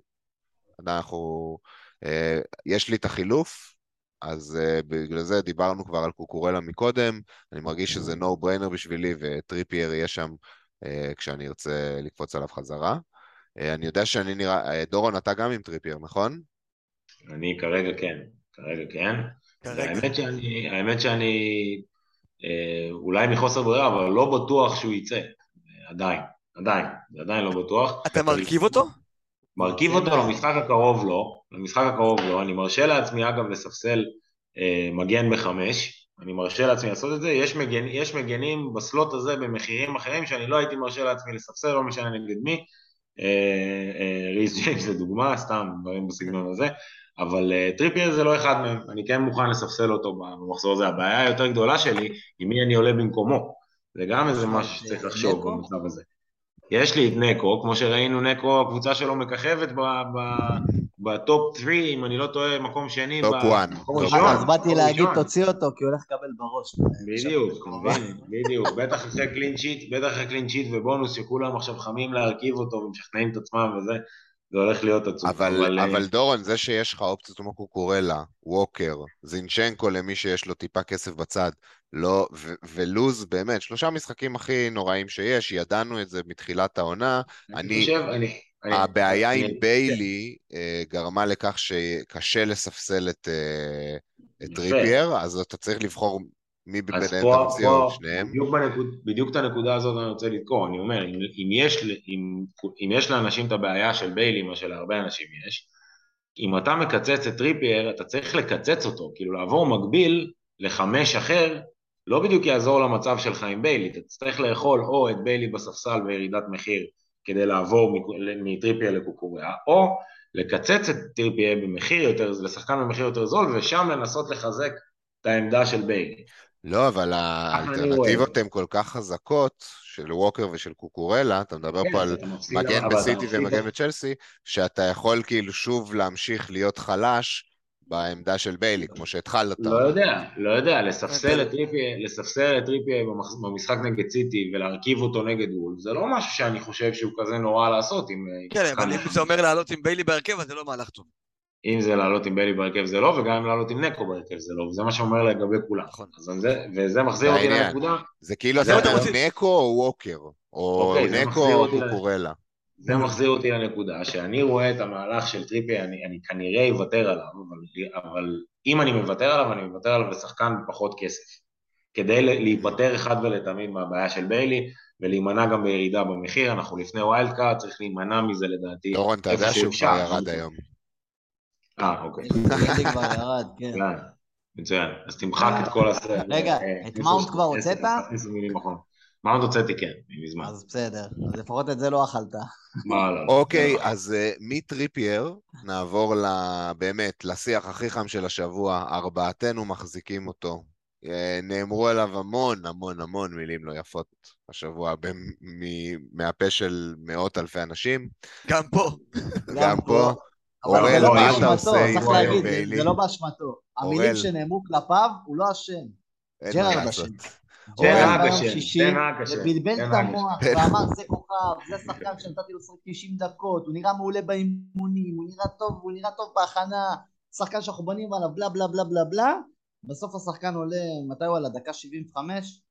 אנחנו... אה, יש לי את החילוף, אז uh, בגלל זה דיברנו כבר על קוקורלה מקודם, אני מרגיש שזה no brainer בשבילי, וטריפייר יהיה שם כשאני ארצה לקפוץ עליו חזרה. אני יודע שאני נראה... דורון, אתה גם עם טריפייר, נכון? אני כרגע כן, כרגע כן. כרגע. האמת שאני, האמת שאני אה, אולי מחוסר ברירה, אבל לא בטוח שהוא יצא. עדיין, עדיין, עדיין לא בטוח. אתה מרכיב אותו? מרכיב אותו למשחק הקרוב לא, למשחק הקרוב לא, אני מרשה לעצמי אגב לספסל אה, מגן בחמש, אני מרשה לעצמי לעשות את זה, יש, מגן, יש מגנים ב slot הזה במחירים אחרים שאני לא הייתי מרשה לעצמי לספסל, לא משנה נגד מי, אה, אה, ריס ג'יימס זה דוגמה, סתם דברים בסגנון הזה, אבל אה, טריפייר זה לא אחד מהם, אני כן מוכן לספסל אותו במחזור הזה, הבעיה היותר גדולה שלי היא מי אני עולה במקומו, זה גם איזה משהו שצריך לחשוב נקו? במצב הזה. יש לי את נקו, כמו שראינו נקו, הקבוצה שלו מככבת ב- ב- ב top 3, אם אני לא טועה, מקום שני. top ב- 1. מקום top ראשון. אז באתי להגיד. תוציא אותו כי הוא הולך לקבל בראש. בדיוק? בדיוק, בטח אחרי clean sheet, בטח אחרי clean sheet ובונוס שכולם עכשיו חמים להרכיב אותו ומשכנעים את עצמם וזה, זה הולך להיות עצוב. אבל, אה, אבל דורון, זה שיש לך אופציות כמו קוקורלה, ווקר, זינצ'נקו למי שיש לו טיפה כסף בצד, לא, ו- ולוז, באמת, שלושה משחקים הכי נוראים שיש, ידענו את זה מתחילת העונה. אני אני- חושב, אני... אני- הבעיה אני- עם ביילי אה, גרמה לכך שקשה לספסל את, אה, את יפה. טריפייר, אז אתה צריך לבחור מי ביניהם אתה או פה, שניהם. בדיוק, בנקוד, בדיוק את הנקודה הזאת אני רוצה לדקור, אני אומר, אם, אם, יש, אם, אם יש לאנשים את הבעיה של ביילי, מה שלהרבה אנשים יש, אם אתה מקצץ את טריפייר, אתה צריך לקצץ אותו, כאילו לעבור מקביל לחמש אחר, לא בדיוק יעזור למצב שלך עם ביילי, אתה תצטרך לאכול או את ביילי בספסל וירידת מחיר כדי לעבור מטריפיה לקוקוריה, או לקצץ את טריפיה במחיר יותר, לשחקן במחיר יותר זול, ושם לנסות לחזק את העמדה של ביילי. לא, אבל האלטרנטיבות הן כל כך חזקות, של ווקר ושל קוקורלה, אתה מדבר כן, פה על מגן בסיטי ומגן בצ'לסי, שאתה יכול כאילו שוב להמשיך להיות חלש בעמדה של ביילי, כמו שהתחלת. לא יודע, לא יודע, לספסל אוקיי. את טריפייר, במשחק נגד סיטי ולהרכיב אותו נגד וולבס, זה לא משהו שאני חושב שהוא כזה נורא לעשות עם... כן, אבל אם. זה אומר לעלות עם ביילי בהרכב, אז זה לא מהלך טוב. אם זה לעלות עם ביילי בהרכב זה לא, וגם אם לעלות עם נקו בהרכב זה לא, וזה מה שאומר לגבי כולם. נכון. אז זה, וזה מחזיר זה אותי. לנקודה, זה כאילו אז אתה אומר נקו או ווקר, או אוקיי, זה נקו מחזיר או קוקורלה. זה מחזיר אותי לנקודה שאני רואה את המהלך של טריפייר, אני, אני כנראה אוותר עליו, אבל, אבל אם אני מוותר עליו, אני מוותר עליו לשחקן פחות כסף. כדי להיפטר אחד ולתמיד מהבעיה של ביילי, ולהימנע גם בירידה במחיר, אנחנו לפני wild card, צריך להימנע מזה לדעתי. דורון, אתה יודע שהוא. כבר ירד היום. אה, אוקיי. זה כבר ירד, כן. מצוין. אז תמחק את כל הסרט. רגע, אה, את מאונט כבר הוצאת? תכניסו מילים אחרונות. מאונט הוצאתי כן, מזמן. אז בסדר, אז לפחות את זה לא אכלת. מה, לא, לא. אוקיי, אז אה, מטריפייר נעבור באמת לשיח הכי חם של השבוע, ארבעתנו מחזיקים אותו. אה, נאמרו עליו המון המון המון מילים לא יפות השבוע מהפה של מאות אלפי אנשים. גם פה. גם פה. אבל אורל, זה לא מה אתה עושה עם ביילי? זה לא באשמתו. המילים. שנאמרו כלפיו, הוא לא אשם. ג'רארד. אשם. ג'רארד השם, ובלבל את המוח. ואמר זה כוכב, זה שחקן שנתתי לו לשחק 90 דקות, הוא נראה מעולה באימונים, הוא נראה טוב, הוא נראה טוב בהכנה, שחקן שאנחנו בונים עליו בלה בלה בלה בלה בלה, בסוף השחקן עולה, מתי הוא עלה? דקה 75?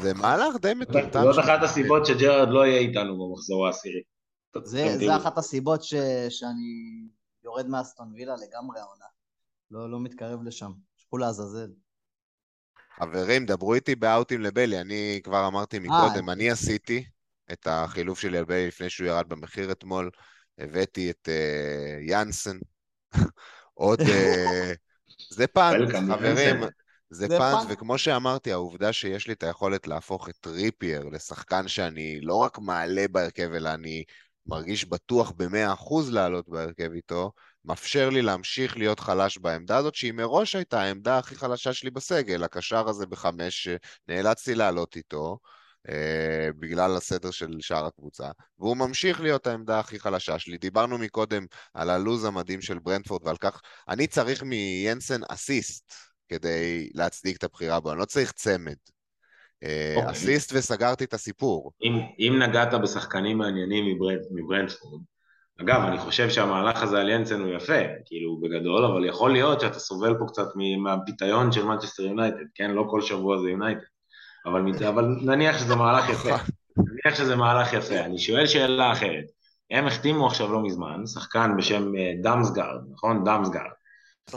זה מהלך די מטומטם. זאת. אחת הסיבות שג'רארד לא יהיה איתנו במחזור העשירי. זה, זה תראו. אחת הסיבות ש, שאני יורד מאסטון וילה לגמרי העונה. לא, לא מתקרב לשם, שפו לעזאזל. חברים, דברו איתי ב outים לביילי. אני כבר אמרתי מקודם, אני עשיתי את החילוף שלי על ביילי לפני שהוא ירד במחיר אתמול. הבאתי את אה, יאנסן. עוד... אה, זה punt, חברים. זה punt. וכמו שאמרתי, העובדה שיש לי את היכולת להפוך את טריפייר לשחקן שאני לא רק מעלה בהרכב, אלא אני מרגיש בטוח במאה אחוז לעלות בהרכב איתו, מאפשר לי להמשיך להיות חלש בעמדה הזאת, שהיא מראש הייתה העמדה הכי חלשה שלי בסגל, הקשר הזה בחמש, שנאלצתי לעלות איתו, אה, בגלל הסדר של שאר הקבוצה, והוא ממשיך להיות העמדה הכי חלשה שלי. דיברנו מקודם על הלוז המדהים של ברנטפורד ועל כך, אני צריך מינסן אסיסט כדי להצדיק את הבחירה בו, אני לא צריך צמד. אה, אוקיי. אסיסט וסגרתי את הסיפור. אם, אם נגעת בשחקנים מעניינים מברנט, מברנטפורד, אגב, אני חושב שהמהלך הזה על ינסן הוא יפה, כאילו בגדול, אבל יכול להיות שאתה סובל פה קצת מהפיתיון של מנצ'סטר יונייטד, כן? לא כל שבוע זה יונייטד. אבל, אבל נניח שזה מהלך יפה. נניח שזה מהלך יפה. אני שואל שאלה אחרת. הם החתימו עכשיו לא מזמן, שחקן בשם אה, דאמסגרד, נכון? דאמסגרד.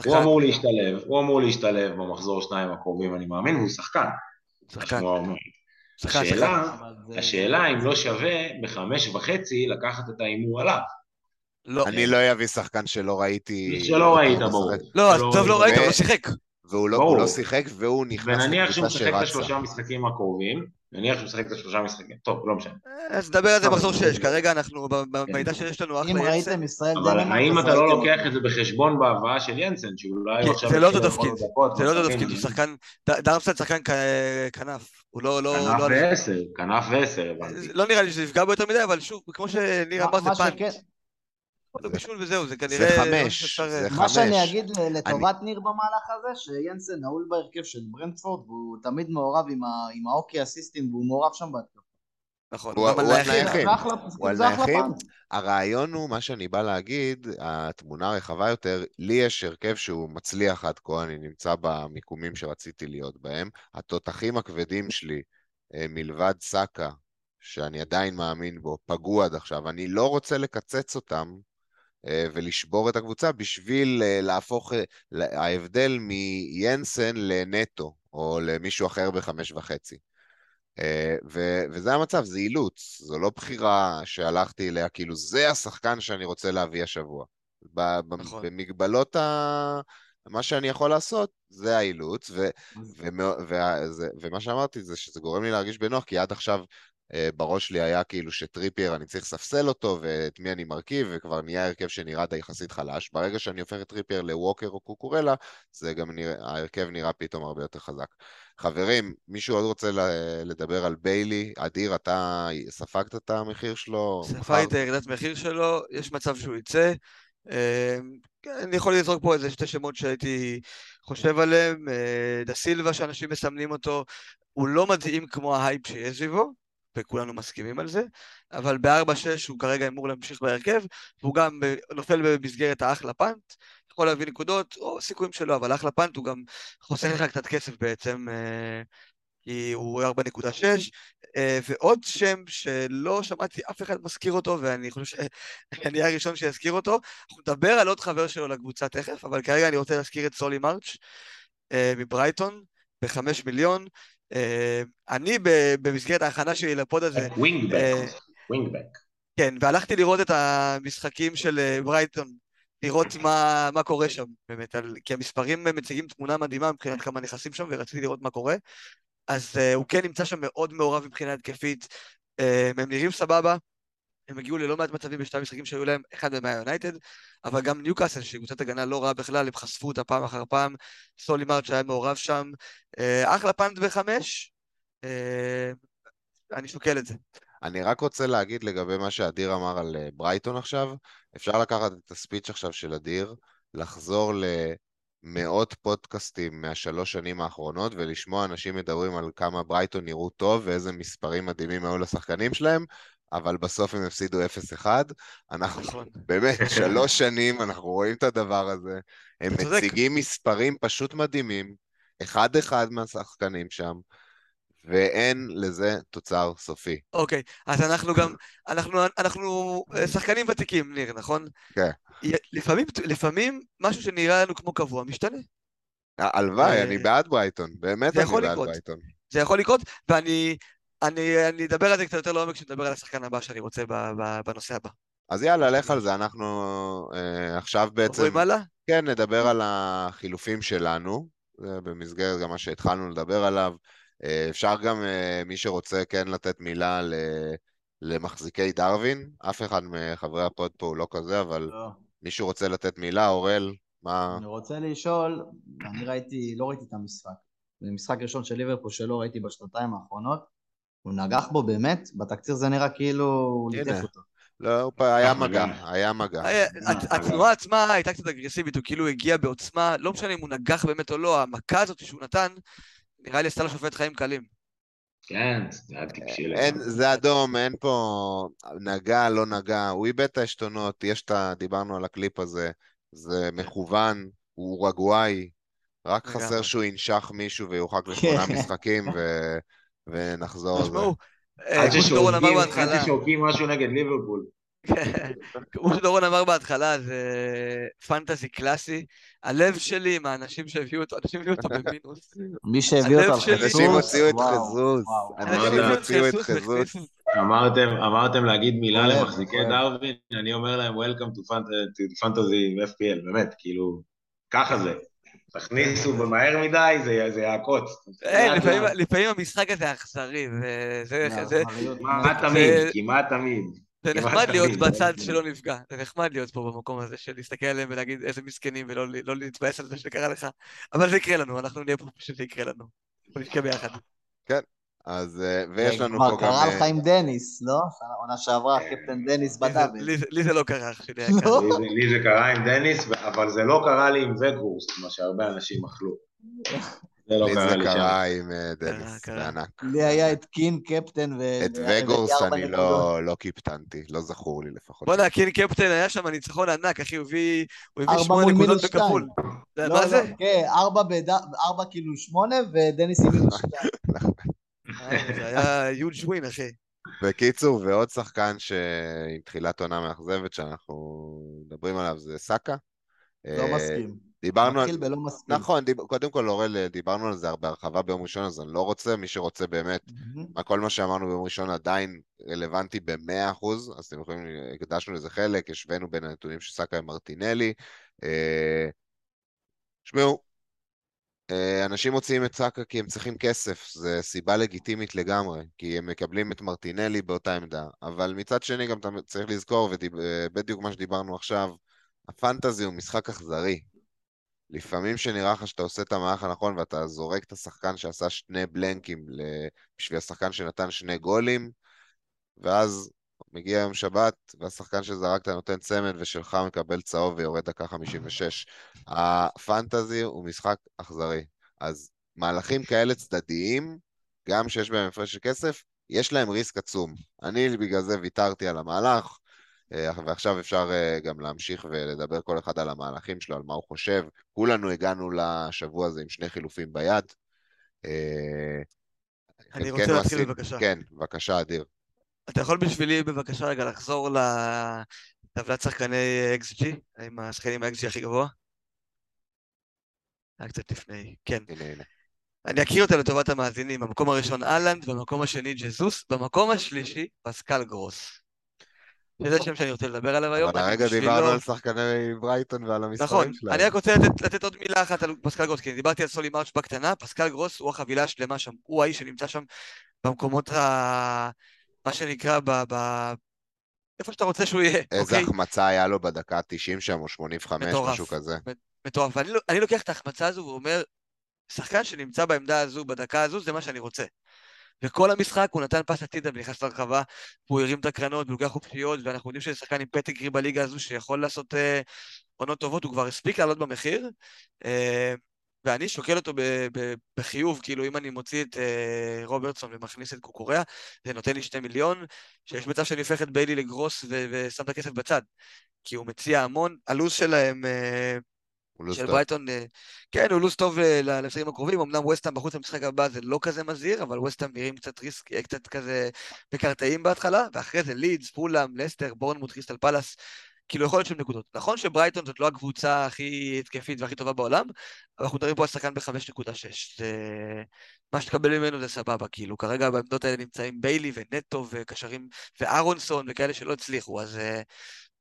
הוא אמור להשתלב, הוא אמור להשתלב במחזור שניים הקרובים, אני מאמין, והוא שחקן. שחקן. שחקן, שחקן. השאלה, זה- השאלה אם לא שווה בחמש וחצי לקחת את ההימור עליו. לא. אני לא אביא שחקן שלא ראיתי... שלא ראית, ברור. לא, טוב לא ראית. הוא לא שיחק. והוא לא, לא שיחק, והוא נכנס ונניח שהוא לקבוצה משחק את שרצה. השלושה משחקים הקרובים, נניח שהוא משחק את השלושה משחקים, טוב, לא משנה. אז נדבר על זה מחזור 6, כרגע אנחנו, ב- במידע שיש לנו אם אחלה ינסן. ראיתם ישראל אבל האם אתה לא לוקח. את זה בחשבון בהבאה של ינסן, שאולי הוא עכשיו... זה לא אותו תפקיד. זה לא אותו תפקיד, הוא שחקן, דרמסטד שחקן כנף. הוא לא, לא, כנף לא, ועשר, כנף ועשר, הבנתי. לא נראה לי שזה יפגע בו יותר מדי, אבל שוב, כמו שניר מה- אמר, זה מה זה בישול וזהו, זה כנראה... זה לא חמש, זה מה חמש. שאני אגיד לטובת ניר במהלך הזה, שינסן נעול בהרכב של ברנדפורד, והוא תמיד מעורב עם ה- עם האוקי אסיסטים, והוא מעורב שם בהתקפה. נכון, הוא- הוא גם הוא על נייחים. הרעיון הוא, מה שאני בא להגיד, התמונה הרחבה יותר, לי יש הרכב שהוא מצליח עד כה, אני נמצא במיקומים שרציתי להיות בהם. התותחים הכבדים שלי, אה, מלבד סאקה, שאני עדיין מאמין בו, פגעו עד עכשיו. אני לא רוצה לקצץ אותם אה, ולשבור את הקבוצה בשביל אה, להפוך, אה, ההבדל מינסן לנטו, או למישהו אחר בחמש וחצי. אה, ו- וזה המצב, זה אילוץ, זו לא בחירה שהלכתי אליה, כאילו זה השחקן שאני רוצה להביא השבוע. נכון. במגבלות ה... מה שאני יכול לעשות, זה האילוץ, ו- זה- ומה שאמרתי זה שזה גורם לי להרגיש בנוח, כי עד עכשיו אה, בראש שלי היה כאילו שטריפייר אני צריך לספסל אותו ואת מי אני מרכיב וכבר נהיה הרכב שנראה די יחסית חלש. ברגע שאני הופך את טריפייר לווקר או קוקורלה, זה גם נראה, ההרכב נראה פתאום הרבה יותר חזק. חברים, מישהו עוד רוצה לדבר על ביילי? אדיר, אתה ספגת את המחיר שלו? ספגתי את הירידת מחיר שלו, יש מצב שהוא יצא. אה, אני יכול לזרוק פה איזה שתי שמות שהייתי חושב עליהם. אה, דה סילבה, שאנשים מסמנים אותו, הוא לא מדהים כמו ההייפ שיש סביבו. וכולנו מסכימים על זה, אבל ב-4-6 הוא כרגע אמור להמשיך בהרכב, והוא גם נופל במסגרת האחלה punt, יכול להביא נקודות, או סיכויים שלו, אבל אחלה punt הוא גם חוסך לך קצת כסף בעצם, אה, כי הוא 4.6, אה, ועוד שם שלא שמעתי אף אחד מזכיר אותו, ואני חושב שאני אהיה הראשון שיזכיר אותו, אנחנו נדבר על עוד חבר שלו לקבוצה תכף, אבל כרגע אני רוצה להזכיר את סולי מרץ' אה, מברייטון, בחמש מיליון, אני במסגרת ההכנה שלי לפוד הזה... ווינגבק, ווינגבק. כן, והלכתי לראות את המשחקים של אה, ברייטון, לראות מה, מה קורה שם, באמת, על, כי המספרים מציגים תמונה מדהימה מבחינת כמה נכסים שם, ורציתי לראות מה קורה. אז uh, הוא כן נמצא שם מאוד מעורב מבחינה התקפית, uh, הם נראים סבבה, הם הגיעו ללא מעט מצבים בשתי המשחקים שהיו להם, אחד מהם היה יונייטד, אבל גם ניוקאסל, שהיא קבוצת הגנה לא רעה בכלל, הם חשפו אותה פעם אחר פעם, סולי מרץ' היה מעורב שם, אה, אחלה פאנט בחמש, אה, אני שוקל את זה. אני רק רוצה להגיד לגבי מה שאדיר אמר על אה, ברייטון עכשיו, אפשר לקחת את הספיץ' עכשיו של אדיר, לחזור למאות פודקאסטים מהשלוש שנים האחרונות ולשמוע אנשים מדברים על כמה ברייטון נראו טוב ואיזה מספרים מדהימים היו לשחקנים שלהם, אבל בסוף הם הפסידו 0-1. אנחנו, נכון. באמת, שלוש שנים אנחנו רואים את הדבר הזה. הם מציגים מספרים פשוט מדהימים, אחד-אחד מהשחקנים שם. ואין לזה תוצר סופי. אוקיי, okay, אז אנחנו גם, אנחנו, אנחנו אה, שחקנים ותיקים, ניר, נכון? כן. לפעמים, לפעמים משהו שנראה לנו כמו קבוע משתנה. הלוואי, אני בעד ברייטון, באמת אני בעד ברייטון. זה יכול לקרות, ואני אני, אני אדבר על זה קצת יותר לעומק כשנדבר על השחקן הבא שאני רוצה בנושא הבא. אז יאללה, לך על זה, אנחנו אה, עכשיו בעצם... עוברים הלאה? כן, נדבר על החילופים שלנו, זה במסגרת גם מה שהתחלנו לדבר עליו. אה, אפשר גם, אה, מי שרוצה, כן לתת מילה ל, למחזיקי דרווין. אף אחד מחברי הפוד פה הוא לא כזה, אבל לא. מישהו רוצה לתת מילה, אורל, מה... אני רוצה לשאול, אני ראיתי, לא ראיתי את המשחק. זה משחק ראשון של ליברפול שלא ראיתי בשנתיים האחרונות. הוא נגח בו באמת? בתקציר זה נראה כאילו הוא ליטף אותו. לא, היה מגע, היה מגע. התנועה עצמה הייתה קצת אגרסיבית, הוא כאילו הגיע בעוצמה, לא משנה אם הוא נגח באמת או לא, המכה הזאת שהוא נתן, נראה לי עשתה לשופט חיים קלים. כן, זה היה טיפשי. זה אדום, אין פה נגע, לא נגע, הוא איבד את העשתונות, יש את ה... דיברנו על הקליפ הזה, זה מכוון, הוא אורגוואי, רק חסר שהוא ינשך מישהו ויורחק לשמונה משחקים, ונחזור על זה. אה, עד ששורקים משהו נגד ליברפול. כמו שדורון אמר בהתחלה, זה פנטזי קלאסי. הלב שלי עם האנשים שהביאו אותו, אנשים הביאו אותו במינוס. מי שהביא אותו על חזוס. אנשים הוציאו את חזוס. אנשים הוציאו את חזוס. אמרתם להגיד מילה למחזיקי דרווין, אני אומר להם Welcome to Fantasy FPL, באמת, כאילו, ככה זה. תכניסו במהר מדי, זה יעקוץ. לפעמים המשחק הזה אכזרי, זה... כמעט תמיד, כמעט תמיד. זה נחמד להיות בצד שלא נפגע, זה נחמד להיות פה במקום הזה של להסתכל עליהם ולהגיד איזה מסכנים ולא לא להתבאס על זה שקרה לך, אבל זה יקרה לנו, אנחנו נהיה פה פשוט זה יקרה לנו. בוא נשקע ביחד. כן, אז, אה, ויש לנו פה גם... כבר קרה לך עם דניס, לא? עונה שעברה, קפטן דניס ב double. לי זה לא קרה, אח שלי. לא? לי זה קרה עם דניס, אבל זה לא קרה לי עם וגהורסט, מה שהרבה אנשים אכלו. זה לא קרה לי שם. זה קרה עם אה, דניס, זה ענק. לי היה את קין קפטן ו... את וגורס אני לא, לא קיפטנתי, לא זכור לי לפחות. בוא'נה, קין קפטן היה שם ניצחון ענק, אחי, הוא הביא שמונה נקודות בכפול. לא, מה זה? כן, ארבע כאילו שמונה ודניס עם מינוס שתיים. אה, זה היה יוג' ווין, אחי. בקיצור, ועוד שחקן שעם תחילת עונה מאכזבת שאנחנו מדברים עליו זה סאקה. לא אה, מסכים. דיברנו על... בלא מספיק. נכון, דיב... קודם כל, אורל, דיברנו על זה הרבה הרחבה ביום ראשון, אז אני לא רוצה, מי שרוצה באמת, mm-hmm. כל מה שאמרנו ביום ראשון עדיין רלוונטי ב-100%, אז אתם יכולים, הקדשנו לזה חלק, השווינו בין הנתונים של סאקה עם מרטינלי. אה... אה, אנשים מוציאים את סאקה כי הם צריכים כסף, זו סיבה לגיטימית לגמרי, כי הם מקבלים את מרטינלי באותה עמדה. אבל מצד שני גם אתה צריך לזכור, ובדיוק מה שדיברנו עכשיו, הפנטזי הוא משחק אכזרי. לפעמים שנראה לך שאתה עושה את המהלך הנכון ואתה זורק את השחקן שעשה שני בלנקים בשביל השחקן שנתן שני גולים, ואז מגיע יום שבת, והשחקן שזרקת נותן צמד ושלך מקבל צהוב ויורד דקה 56. הפנטזי הוא משחק אכזרי. אז מהלכים כאלה צדדיים, גם שיש בהם הפרש של כסף, יש להם ריסק עצום. אני בגלל זה ויתרתי על המהלך, אה, ועכשיו אפשר אה, גם להמשיך ולדבר כל אחד על המהלכים שלו, על מה הוא חושב. כולנו הגענו לשבוע הזה עם שני חילופים ביד. אה, אני רוצה להתחיל בבקשה. כן, בבקשה, אדיר. אתה יכול בשבילי בבקשה רגע לחזור לטבלת שחקני XG? עם השחקנים ה-XG הכי גבוה? היה קצת לפני, כן. הנה, הנה. אני אכיר אותה לטובת המאזינים. במקום הראשון אהלנד, במקום השני ג'זוס, במקום השלישי פסקל גרוס. שזה שם שאני רוצה לדבר עליו היום. אבל הרגע דיברנו על שחקני ברייטון ועל המספרים נכון, שלהם. אני רק רוצה לתת, לתת עוד מילה אחת על פסקל גרוס, כי דיברתי על סולי מרץ' בקטנה, פסקל גרוס הוא החבילה השלמה שם, הוא האיש שנמצא שם במקומות ה... מה שנקרא, ב... ב... איפה שאתה רוצה שהוא יהיה, איזה אוקיי? החמצה היה לו בדקה 90 שם, או 85, מטורף. משהו כזה. מטורף. ואני לא- אני לוקח את ההחמצה הזו ואומר, שחקן שנמצא בעמדה הזו, בדקה הזו, זה מה שאני רוצה. וכל המשחק הוא נתן פס הצידה ונכנס לרחבה, והוא הרים את הקרנות ולוקח חופשיות, ואנחנו יודעים שזה שחקן עם פתגרי בליגה הזו שיכול לעשות אה, עונות טובות, הוא כבר הספיק לעלות במחיר, אה, ואני שוקל אותו ב- ב- בחיוב, כאילו אם אני מוציא את אה, רוברטסון ומכניס את קוקוריאה, זה נותן לי שתי מיליון, שיש מצב שאני הופך את ביילי לגרוס ו- ושם את הכסף בצד, כי הוא מציע המון, הלו"ז שלהם... אה, של. ברייטון, אה, כן, הוא לו"ז טוב אה, למשחקים הקרובים, אמנם וסטהאם בחוץ למשחק הבא זה לא כזה מזהיר, אבל וסטהאם נראים קצת ריסק, אה, קצת כזה מקרטעים בהתחלה, ואחרי זה לידס, פולאם, לסטר, בורנמוט, קריסטל פלאס, כאילו יכול להיות שהם נקודות. נכון שברייטון זאת לא הקבוצה הכי התקפית והכי טובה בעולם, אבל אנחנו מדברים פה על שחקן ב-5.6. זה... מה שתקבל ממנו זה סבבה, כאילו, כרגע בעמדות האלה נמצאים ביילי ונטו וקשרים וארונסון וכאלה שלא הצליחו, אז... אה,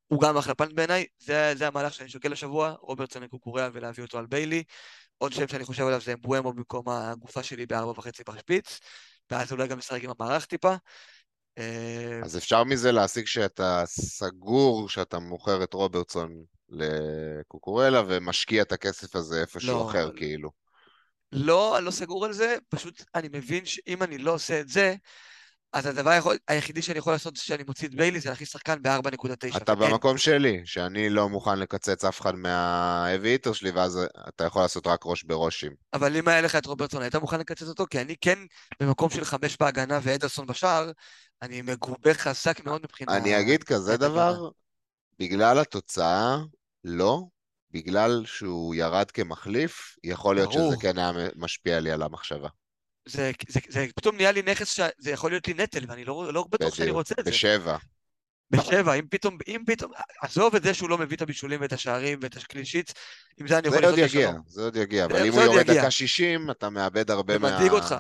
הוא גם אחלה פאנט בעיניי, זה, זה המהלך שאני שוקל השבוע, רוברטסון לקוקוריאה ולהביא אותו על ביילי. עוד שם שאני חושב עליו זה אמבואמו במקום הגופה שלי בארבע וחצי בשפיץ, ואז אולי גם משחק עם המערך טיפה. אה, אז אפשר מזה להסיק שאתה סגור שאתה מוכר את רוברטסון לקוקורלה ומשקיע את הכסף הזה איפשהו לא, אחר, לא. כאילו. לא, אני לא סגור על זה, פשוט אני מבין שאם אני לא עושה את זה, אז הדבר יכול, היחידי שאני יכול לעשות זה שאני מוציא את ביילי, זה להכניס שחקן ב-4.9. אתה במקום שלי, שאני לא מוכן לקצץ אף אחד מה-heavy hitter שלי, ואז אתה יכול לעשות רק ראש בראשים. אבל אם היה לך את רוברטסון, היית מוכן לקצץ אותו? כי אני כן במקום של חמש בהגנה ואדרסון בשער, אני מגובה חזק מאוד מבחינה... אני אגיד כזה דבר. בגלל התוצאה, לא. בגלל שהוא ירד כמחליף, יכול להיות ברור. שזה כן היה משפיע לי על המחשבה. זה, זה, זה פתאום נהיה לי נכס שזה יכול להיות לי נטל, ואני לא, לא בטוח שאני. רוצה את זה. בשבע. בשבע, אם פתאום, אם פתאום, עזוב את זה שהוא לא מביא את הבישולים ואת השערים ואת הקלין שיטס, עם זה אני יכול זה עוד לעשות יגיע, לשלום. זה עוד יגיע, זה- אבל אם זה הוא עוד יורד יגיע. דקה 60, אתה מאבד הרבה זה מה... מדאיג אותך.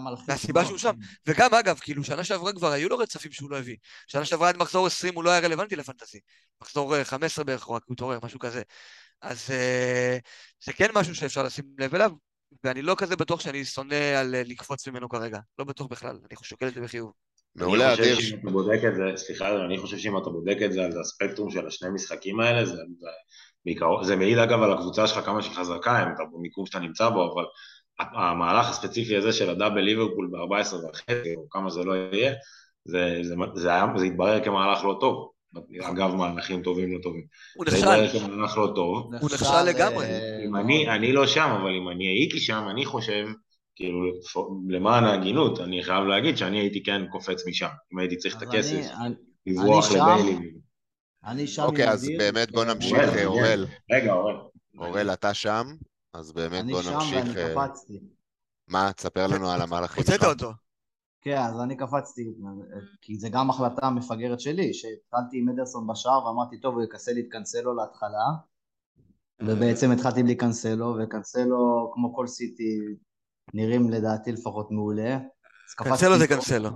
מלחיץ מהסיבה. שהוא שם. וגם, אגב, כאילו, שנה שעברה כבר היו לו רצפים שהוא לא הביא. שנה שעברה עד מחזור 20 הוא לא היה רלוונטי לפנטזי. מחזור אה, 15 בערך, הוא רק התעורר, משהו כזה. אז אה, זה כן משהו שאפשר לשים לב אליו, ואני לא כזה בטוח שאני שונא על אה, לקפוץ ממנו כרגע. לא בטוח בכלל, אני שוקל את זה בחיוב. מעולה, אני חושב אדיר. סליחה, אני חושב שאם אתה בודק את זה על הספקטרום של השני משחקים האלה, זה, זה מעיד אגב על הקבוצה שלך כמה שהיא חזקה, אם אתה במיקום שאתה נמצא בו, אבל המהלך הספציפי הזה של הדאבל ליברפול ב-14 וחצי, או כמה זה לא יהיה, זה, זה, זה, היה, זה התברר כמהלך לא טוב. אגב, מהלכים טובים לא טובים. הוא זה נכשל, התברר כמהלך לא טוב. הוא נכשל לגמרי. אה, אם אני, אני לא שם, אבל אם אני הייתי שם, אני חושב, כאילו, למען ההגינות, אני חייב להגיד שאני הייתי כן קופץ משם. אם הייתי צריך את הכסף, לברוח אני שם. לביילי. אני שם אוקיי, אז באמת בוא אה, נמשיך, אורל, אה, אורל. רגע, אורל. אורל, אתה שם? אז באמת אני בוא שם נמשיך. ואני אה, קפצתי. מה, תספר לנו על המהלכים הוצאת שלך. אותו. כן, אז אני קפצתי, כי זה גם החלטה מפגרת שלי, שהתחלתי עם אדרסון בשער ואמרתי, טוב, הוא יכסה לי את קנסלו להתחלה, ובעצם התחלתי בלי קנסלו, וקנסלו, כמו כל סיטי, נראים לדעתי לפחות מעולה. קנסלו זה. קנסלו.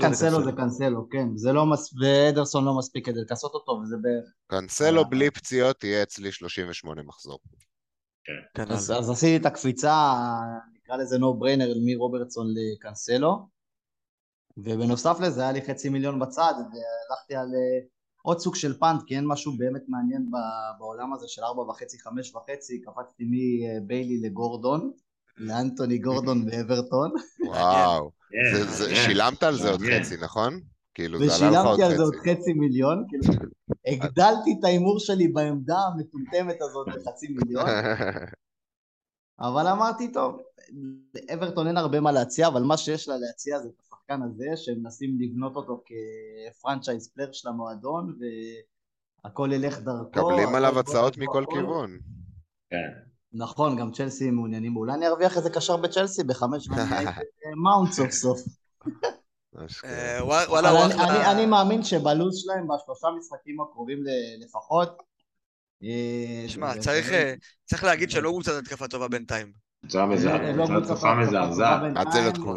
קנסלו זה קנסלו, כן, זה לא מס... ואדרסון לא מספיק כדי לכסות אותו, וזה בערך... קנסלו אה. בלי פציעות יהיה אצלי 38 מחזור. כן. כנ"ל. אז, אז עשיתי את הקפיצה, נקרא לזה נו בריינר, מרוברטסון לקנסלו, ובנוסף לזה היה לי חצי מיליון בצד, והלכתי על אה, עוד סוג של פאנט, כי אין משהו באמת מעניין ב- בעולם הזה של ארבע וחצי, חמש וחצי, קפצתי מביילי לגורדון, לאנטוני גורדון באברטון, וואו. כן, זה- זה- מעניין. שילמת על זה עוד. חצי, נכון? כאילו, זה עלה לך עוד ושילמתי על זה עוד חצי. חצי מיליון, כאילו, הגדלתי את ההימור שלי בעמדה המטומטמת הזאת לחצי מיליון, אבל אמרתי, טוב, לאוורטון אין הרבה מה להציע, אבל מה שיש לה להציע זה את השחקן הזה, שהם מנסים לבנות אותו כ franchise player של המועדון, והכל ילך דרכו. מקבלים עליו הצעות מכל. כיוון. כן. נכון, גם צ'לסי מעוניינים, אולי אני ארוויח איזה קשר בצ'לסי בחמש ואני אהיה מאונט סוף סוף. אה, וואלה, אני- מאמין שבלו"ז שלהם בשלושה משחקים הקרובים לפחות, אה, שמע, צריך, אה, צריך להגיד שלא קבוצת התקפה טובה בינתיים. התקפה מזעזעת. טובה עד זה לא בינתיים. תקעו...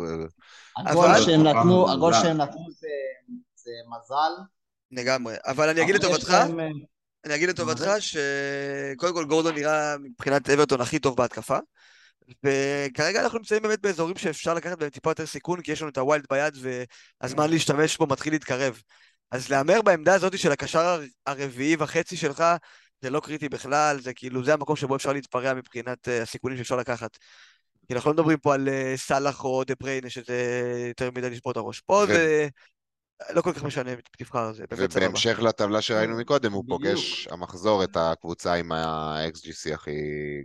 הגול שהם נתנו, זה, זה מזל. לגמרי. אבל אני אגיד לטובתך, אני אגיד לטובתך שקודם כל גורדון נראה מבחינת אברטון הכי טוב בהתקפה. וכרגע אנחנו נמצאים באמת באזורים שאפשר לקחת בהם טיפה יותר סיכון, כי יש לנו את הווילד ביד והזמן להשתמש בו מתחיל להתקרב. אז להמר בעמדה הזאת של הקשר הר- הרביעי וחצי שלך, זה לא קריטי בכלל, זה כאילו, זה המקום שבו אפשר להתפרע מבחינת אה, הסיכונים שאפשר לקחת. כי אנחנו לא מדברים פה על אה, סאלח או דה בריינה, שזה יותר מדי לשבור את הראש. פה ו- זה לא כל כך משנה, תבחר, זה באמת סבבה. ובהמשך לטבלה שראינו מקודם, הוא בדיוק. פוגש המחזור את הקבוצה עם ה-XGC הכי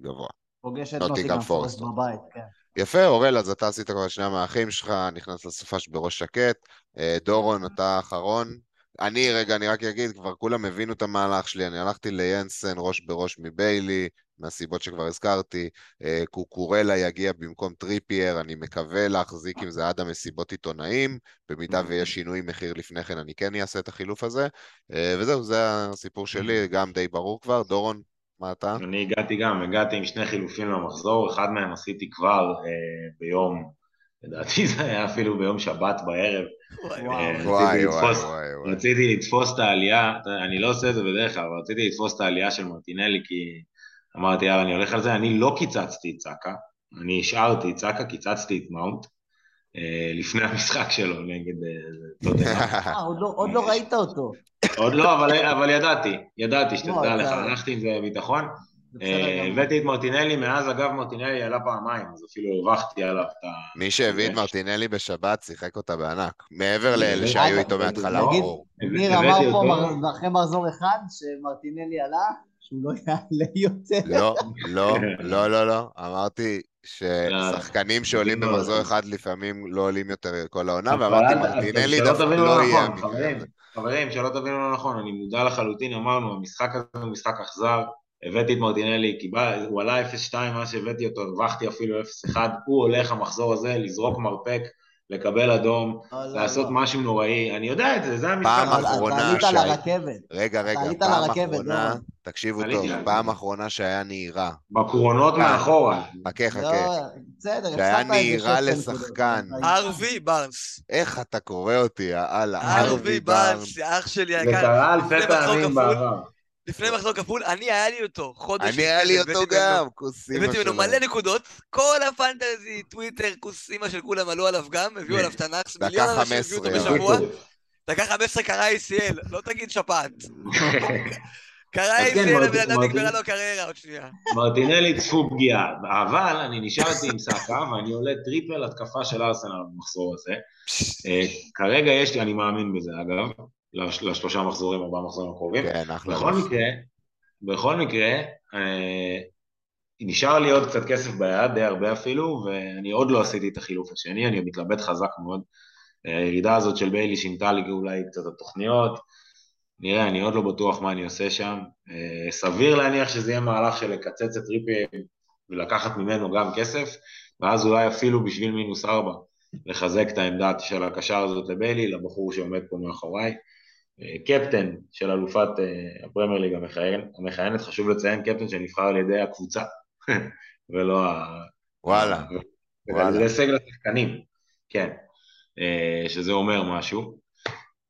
גבוה. פוגש את פורסט פורסט. בבית, כן. יפה, אורל, אז אתה עשית כבר שני המהלכים שלך, נכנס לסופש בראש שקט. אה, דורון, אתה האחרון. אני, רגע, אני רק אגיד, כבר כולם הבינו את המהלך שלי, אני הלכתי לינסן ראש בראש מביילי, מהסיבות שכבר הזכרתי. אה, קוקורלה יגיע במקום טריפייר, אני מקווה להחזיק עם זה עד המסיבות עיתונאים. במידה ויש שינוי מחיר לפני כן, אני כן אעשה את החילוף הזה. אה, וזהו, זה הסיפור שלי, גם די ברור כבר. דורון, מה אתה? אני הגעתי גם, הגעתי עם שני חילופים למחזור, אחד מהם עשיתי כבר אה, ביום, לדעתי זה היה אפילו ביום שבת בערב. וואי, וואו. אה, וואי, לתפוס- וואי, וואי. רציתי לתפוס את העלייה, אני לא עושה את זה בדרך כלל, אבל רציתי לתפוס את העלייה של מרטינלי, כי אמרתי, יאללה, אני הולך על זה. אני לא קיצצתי את סאקה, אני השארתי את סאקה, קיצצתי את מאונט, לפני המשחק שלו נגד אה, טוטנאם. אה, עוד לא- עוד לא ראית אותו. עוד לא, אבל, אבל ידעתי, ידעתי, שתדע לך, הלכתי עם זה אה, גמור. הבאתי את מרטינלי, מאז אגב מרטינלי עלה פעמיים, אז אפילו הרווחתי עליו את ה... מי שהביא את. מרטינלי בשבת שיחק אותה בענק. מעבר לאלה שהיו איתו מההתחלה, ברור. ניר אמר פה אחרי מחזור אחד שמרטינלי עלה, שהוא לא יעלה יותר. לא, לא, לא, לא, לא. אמרתי ששחקנים שעולים לא, במחזור לא. אחד לפעמים לא עולים יותר כל העונה, אבל ואמרתי מרטינלי דווקא לא לא יהיה נכון, המקרה חברים. שלא תבינו לא נכון, אני מודע לחלוטין, אמרנו, המשחק הזה הוא משחק אכזר, הבאתי את מרטינלי, קיבל, הוא עלה 0-2 מה שהבאתי אותו, הרווחתי אפילו 0-1, הוא הולך המחזור הזה לזרוק מרפק, לקבל אדום, לעשות לא. משהו נוראי, אני יודע את זה, זה המשחק. פעם אחרונה אתה עלית לרכבת. רגע, רגע, פעם אחרונה. תקשיבו טוב. פעם אחרונה שהיה נהירה. בקרונות מאחורה. חכה, חכה. לא, בסדר, שהיה נהירה 16 לשחקן. ארווי בארנס. איך אתה קורא אותי, יאללה, ארווי בארנס, אח שלי זה היקר. קרה אלפי לפני מחזור פעמים כפול. בעבר. לפני מחזור כפול, אני היה לי אותו, חודש אני היה לי זה, אותו גם, כוס אימא הבאתי ממנו שלו. מלא נקודות, כל הפנטזי, טוויטר, כוס אימא של כולם עלו עליו גם, הביאו עליו דקה מיליון אנשים הביאו 15, אותו בשבוע, דקה 15 קרה ACL, לא תגיד שפעת. קרה ACL, מרטין- הבן אדם נגמרה לו הקריירה עוד שנייה. מרטינלי צפו פגיעה, אבל אני נשארתי עם סאקה ואני עולה triple התקפה של ארסנל במחזור הזה. אה, כרגע יש לי, אני מאמין בזה אגב, לש- לשלושה מחזורים, ארבעה מחזורים הקרובים. כן, אחלה. בכל. מקרה, בכל מקרה, אה, נשאר לי עוד קצת כסף ביד, די הרבה אפילו, ואני עוד לא עשיתי את החילוף השני, אני מתלבט חזק מאוד. אה, הירידה הזאת של ביילי שינתה לי אולי קצת התוכניות. נראה, אני עוד לא בטוח מה אני עושה שם. אה, סביר להניח שזה יהיה מהלך של לקצץ את ריפי ולקחת ממנו גם כסף, ואז אולי אפילו בשביל מינוס ארבע, לחזק את העמדה של הקשר הזאת לביילי, לבחור שעומד פה מאחוריי. אה, קפטן של אלופת אה, הפרמייר ליג המכהן- המכהנת, חשוב לציין קפטן שנבחר על ידי הקבוצה, ולא ה... וואלה. וואלה. זה הישג לשחקנים, כן, שזה אומר משהו.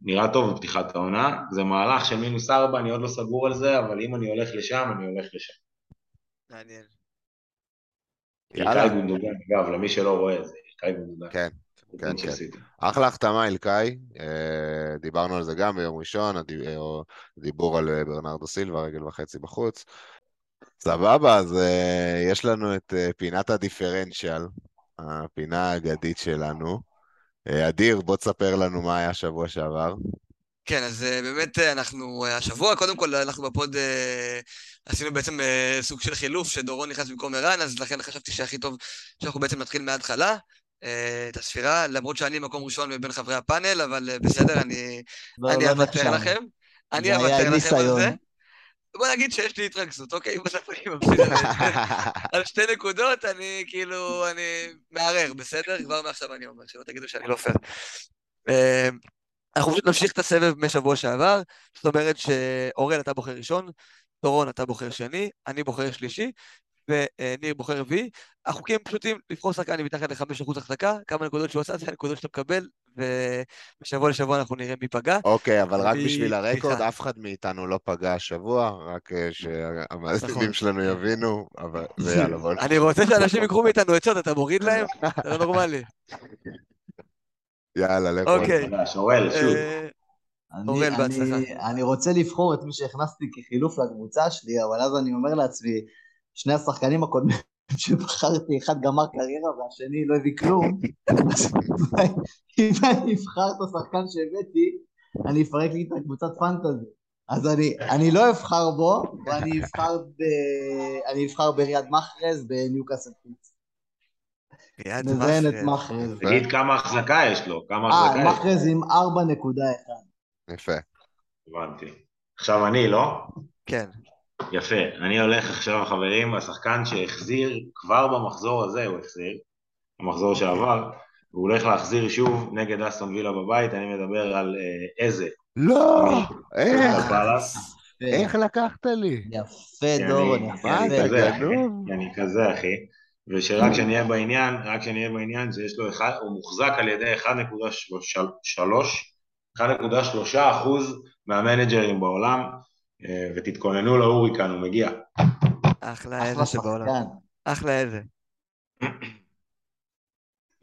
נראה טוב בפתיחת העונה, זה מהלך של מינוס ארבע, אני עוד לא סגור על זה, אבל אם אני הולך לשם, אני הולך לשם. מעניין. איתי גונדוגן, אגב, למי שלא רואה, זה איתי גונדוגן. כן, כן, כן. אחלה החתמה, אלקאי. אה, דיברנו על זה גם ביום ראשון, הדי- אה, דיבור על אה, ברנרדו סילבה, רגל וחצי בחוץ. סבבה, אז יש לנו את פינת הדיפרנציאל, הפינה האגדית שלנו. אה, אדיר, בוא תספר לנו מה היה שבוע שעבר. כן, אז אה, באמת אה, אנחנו, השבוע, קודם כל אנחנו בפוד עשינו בעצם סוג של חילוף, שדורון נכנס במקום ערן, אז לכן חשבתי שהכי טוב שאנחנו בעצם נתחיל מההתחלה. את הספירה, למרות שאני מקום ראשון מבין חברי הפאנל, אבל בסדר, אני לא- אוותר. לכם. אני אוותר לכם על. זה. בוא נגיד שיש לי התרגזות, אוקיי? בסוף אני מפסיד על שתי- נקודות, אני כאילו, אני מערער, בסדר? כבר מעכשיו אני אומר, שלא תגידו שאני לא פייר. אה, אנחנו פשוט נמשיך את הסבב משבוע שעבר, זאת אומרת שאורל אתה בוחר ראשון, דורון אתה בוחר שני, אני בוחר שלישי, וניר בוחר רביעי. החוקים פשוטים, לבחור שחקן מתחת ל-5% החזקה, כמה נקודות שהוא עשה, זה הנקודות שאתה מקבל, ומשבוע לשבוע אנחנו נראה מי פגע. אוקיי, אבל רק מי- בשביל הרקורד. אף אחד מאיתנו לא פגע השבוע, רק אה, שהמאזינים נכון. שלנו יבינו, אבל... ויאללה, בוא אני רוצה שאנשים יקחו מאיתנו עצות, אתה מוריד להם? זה לא נורמלי. יאללה, לכו. אוקיי. שוב. אה, אני, אורל, בהצלחה. אני, אני רוצה לבחור את מי שהכנסתי כחילוף לקבוצה שלי, אבל אז אני אומר לעצמי, שני השחקנים הקודמים שבחרתי, אחד גמר קריירה והשני לא הביא כלום, אם אני אבחר את השחקן שהבאתי, אני אפרק לי את הקבוצת פנטזי. אז אני, אני לא אבחר בו, ואני אבחר, ב, אני אבחר בריאד מחרז בניוקאסל חוץ. יד מזיין את מחרז. תגיד כמה החזקה יש לו, כמה אה, החזקה יש לו. מחרז עם 4.1. יפה. הבנתי. עכשיו אני, לא? כן. יפה. אני הולך עכשיו, חברים, השחקן שהחזיר, כבר במחזור הזה הוא החזיר, המחזור שעבר, והוא הולך להחזיר שוב נגד אסטון וילה בבית, אני מדבר על אה, איזה. לא! איך? איך לקחת לי? יפה, דורון, אני- יפה. אני כזה, אחי. ושרק שנהיה בעניין, רק שנהיה בעניין, שיש לו אחד, הוא מוחזק על ידי 1.3 1.3 אחוז מהמנג'רים בעולם, ותתכוננו להוריקן, הוא מגיע. אחלה איזה שבעולם. אחלה איזה.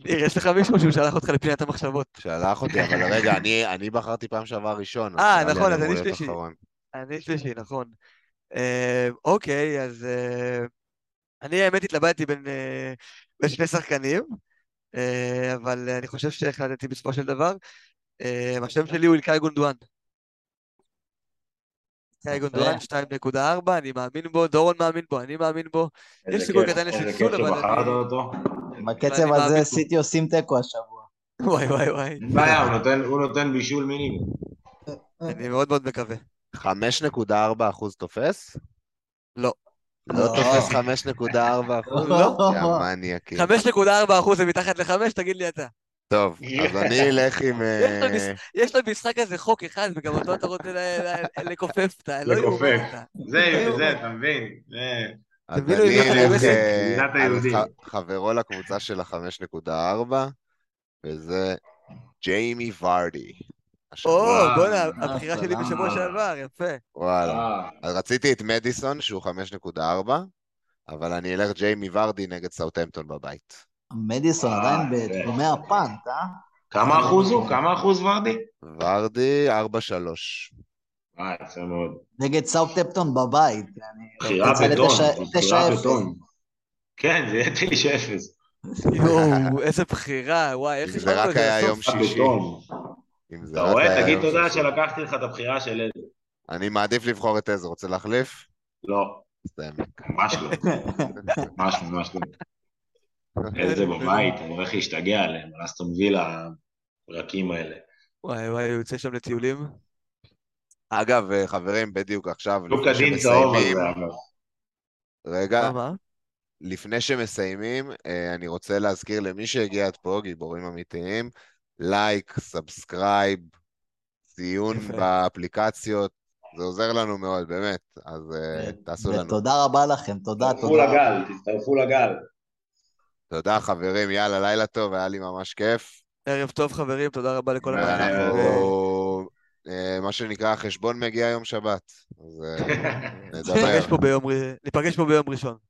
ניר, יש לך מישהו שהוא שלח אותך לפינת המחשבות. שלח אותי, אבל רגע, אני, אני בחרתי פעם שעברה ראשון. אה, נכון, אז אני שלישי. אני שלישי, נכון. אה, אוקיי, אז אה, אני האמת התלבטתי בין, אה, בין שני שחקנים, אה, אבל אני חושב שהחלטתי בסופו של דבר. אה, השם שלי הוא אלקאי גונדואן. אלקאי יפה. גונדואן 2.4, אני מאמין בו, דורון מאמין בו, אני מאמין בו. איזה סיכוי קטן איזה לסלסול, כיף אבל שבחרת אני- אותו. בקצב הזה. סיטי עושים תיקו השבוע. וואי וואי וואי, אין בעיה, הוא נותן- הוא נותן בישול מינימום. אני מאוד מאוד מקווה. 5.4 אחוז תופס? לא. לא לא. תופס 5.4 אחוז? לא. יא מניאקים. 5.4 אחוז זה מתחת ל-5, תגיד לי אתה. טוב, אז אני אלך עם... יש לו אה, למשחק הזה חוק אחד, וגם אותו אתה רוצה לכופף את ה... לא לכופף. זה, זה, אתה מבין? זה- אז תבינו, אני אלך אה, חברו לקבוצה של ה-5.4, וזה ג'יימי ורדי. או. בואנה, אה, הבחירה שלי. בשבוע שעבר, יפה. וואלה. אז רציתי את מדיסון, שהוא 5.4, אבל אני אלך ג'יימי ורדי נגד סאוטהמפטון בבית. מדיסון אה, עדיין. בתחומי הפאנט, אה? כמה אחוז הוא? כמה אחוז ורדי? ורדי 4-3. אה, יפה מאוד. נגד סאוטהמפטון בבית. בחירה בטון, בחירה 9-0. בטון. כן, זה יהיה 9-0. יואו, איזה בחירה, וואי, איך זה רק היה? יום שישי. אתה רואה? תגיד תודה. שלקחתי לך את הבחירה של עזר. אני מעדיף לבחור את עזר, רוצה להחליף? לא. ממש לא. ממש ממש לא. איזה בבית, אני הולך להשתגע עליהם, על אסטון וילה, הרכים האלה. וואי וואי, הוא יוצא שם לטיולים. אגב, אה, חברים, בדיוק עכשיו, לפני שמסיימים. רגע? לפני שמסיימים, אני רוצה להזכיר למי שהגיע עד פה, גיבורים אמיתיים, like, subscribe, ציון. באפליקציות, זה עוזר לנו מאוד, באמת, אז אה, תעשו לנו. ותודה רבה לכם, תודה, תצטרפו תודה. לגל, תצטרפו לגל. תודה, חברים, יאללה, לילה טוב, היה לי ממש כיף. ערב טוב חברים, תודה רבה לכל המאזינים. אה, מה שנקרא, החשבון מגיע יום שבת, אז אה, נדבר. ניפגש פה ביום ראשון.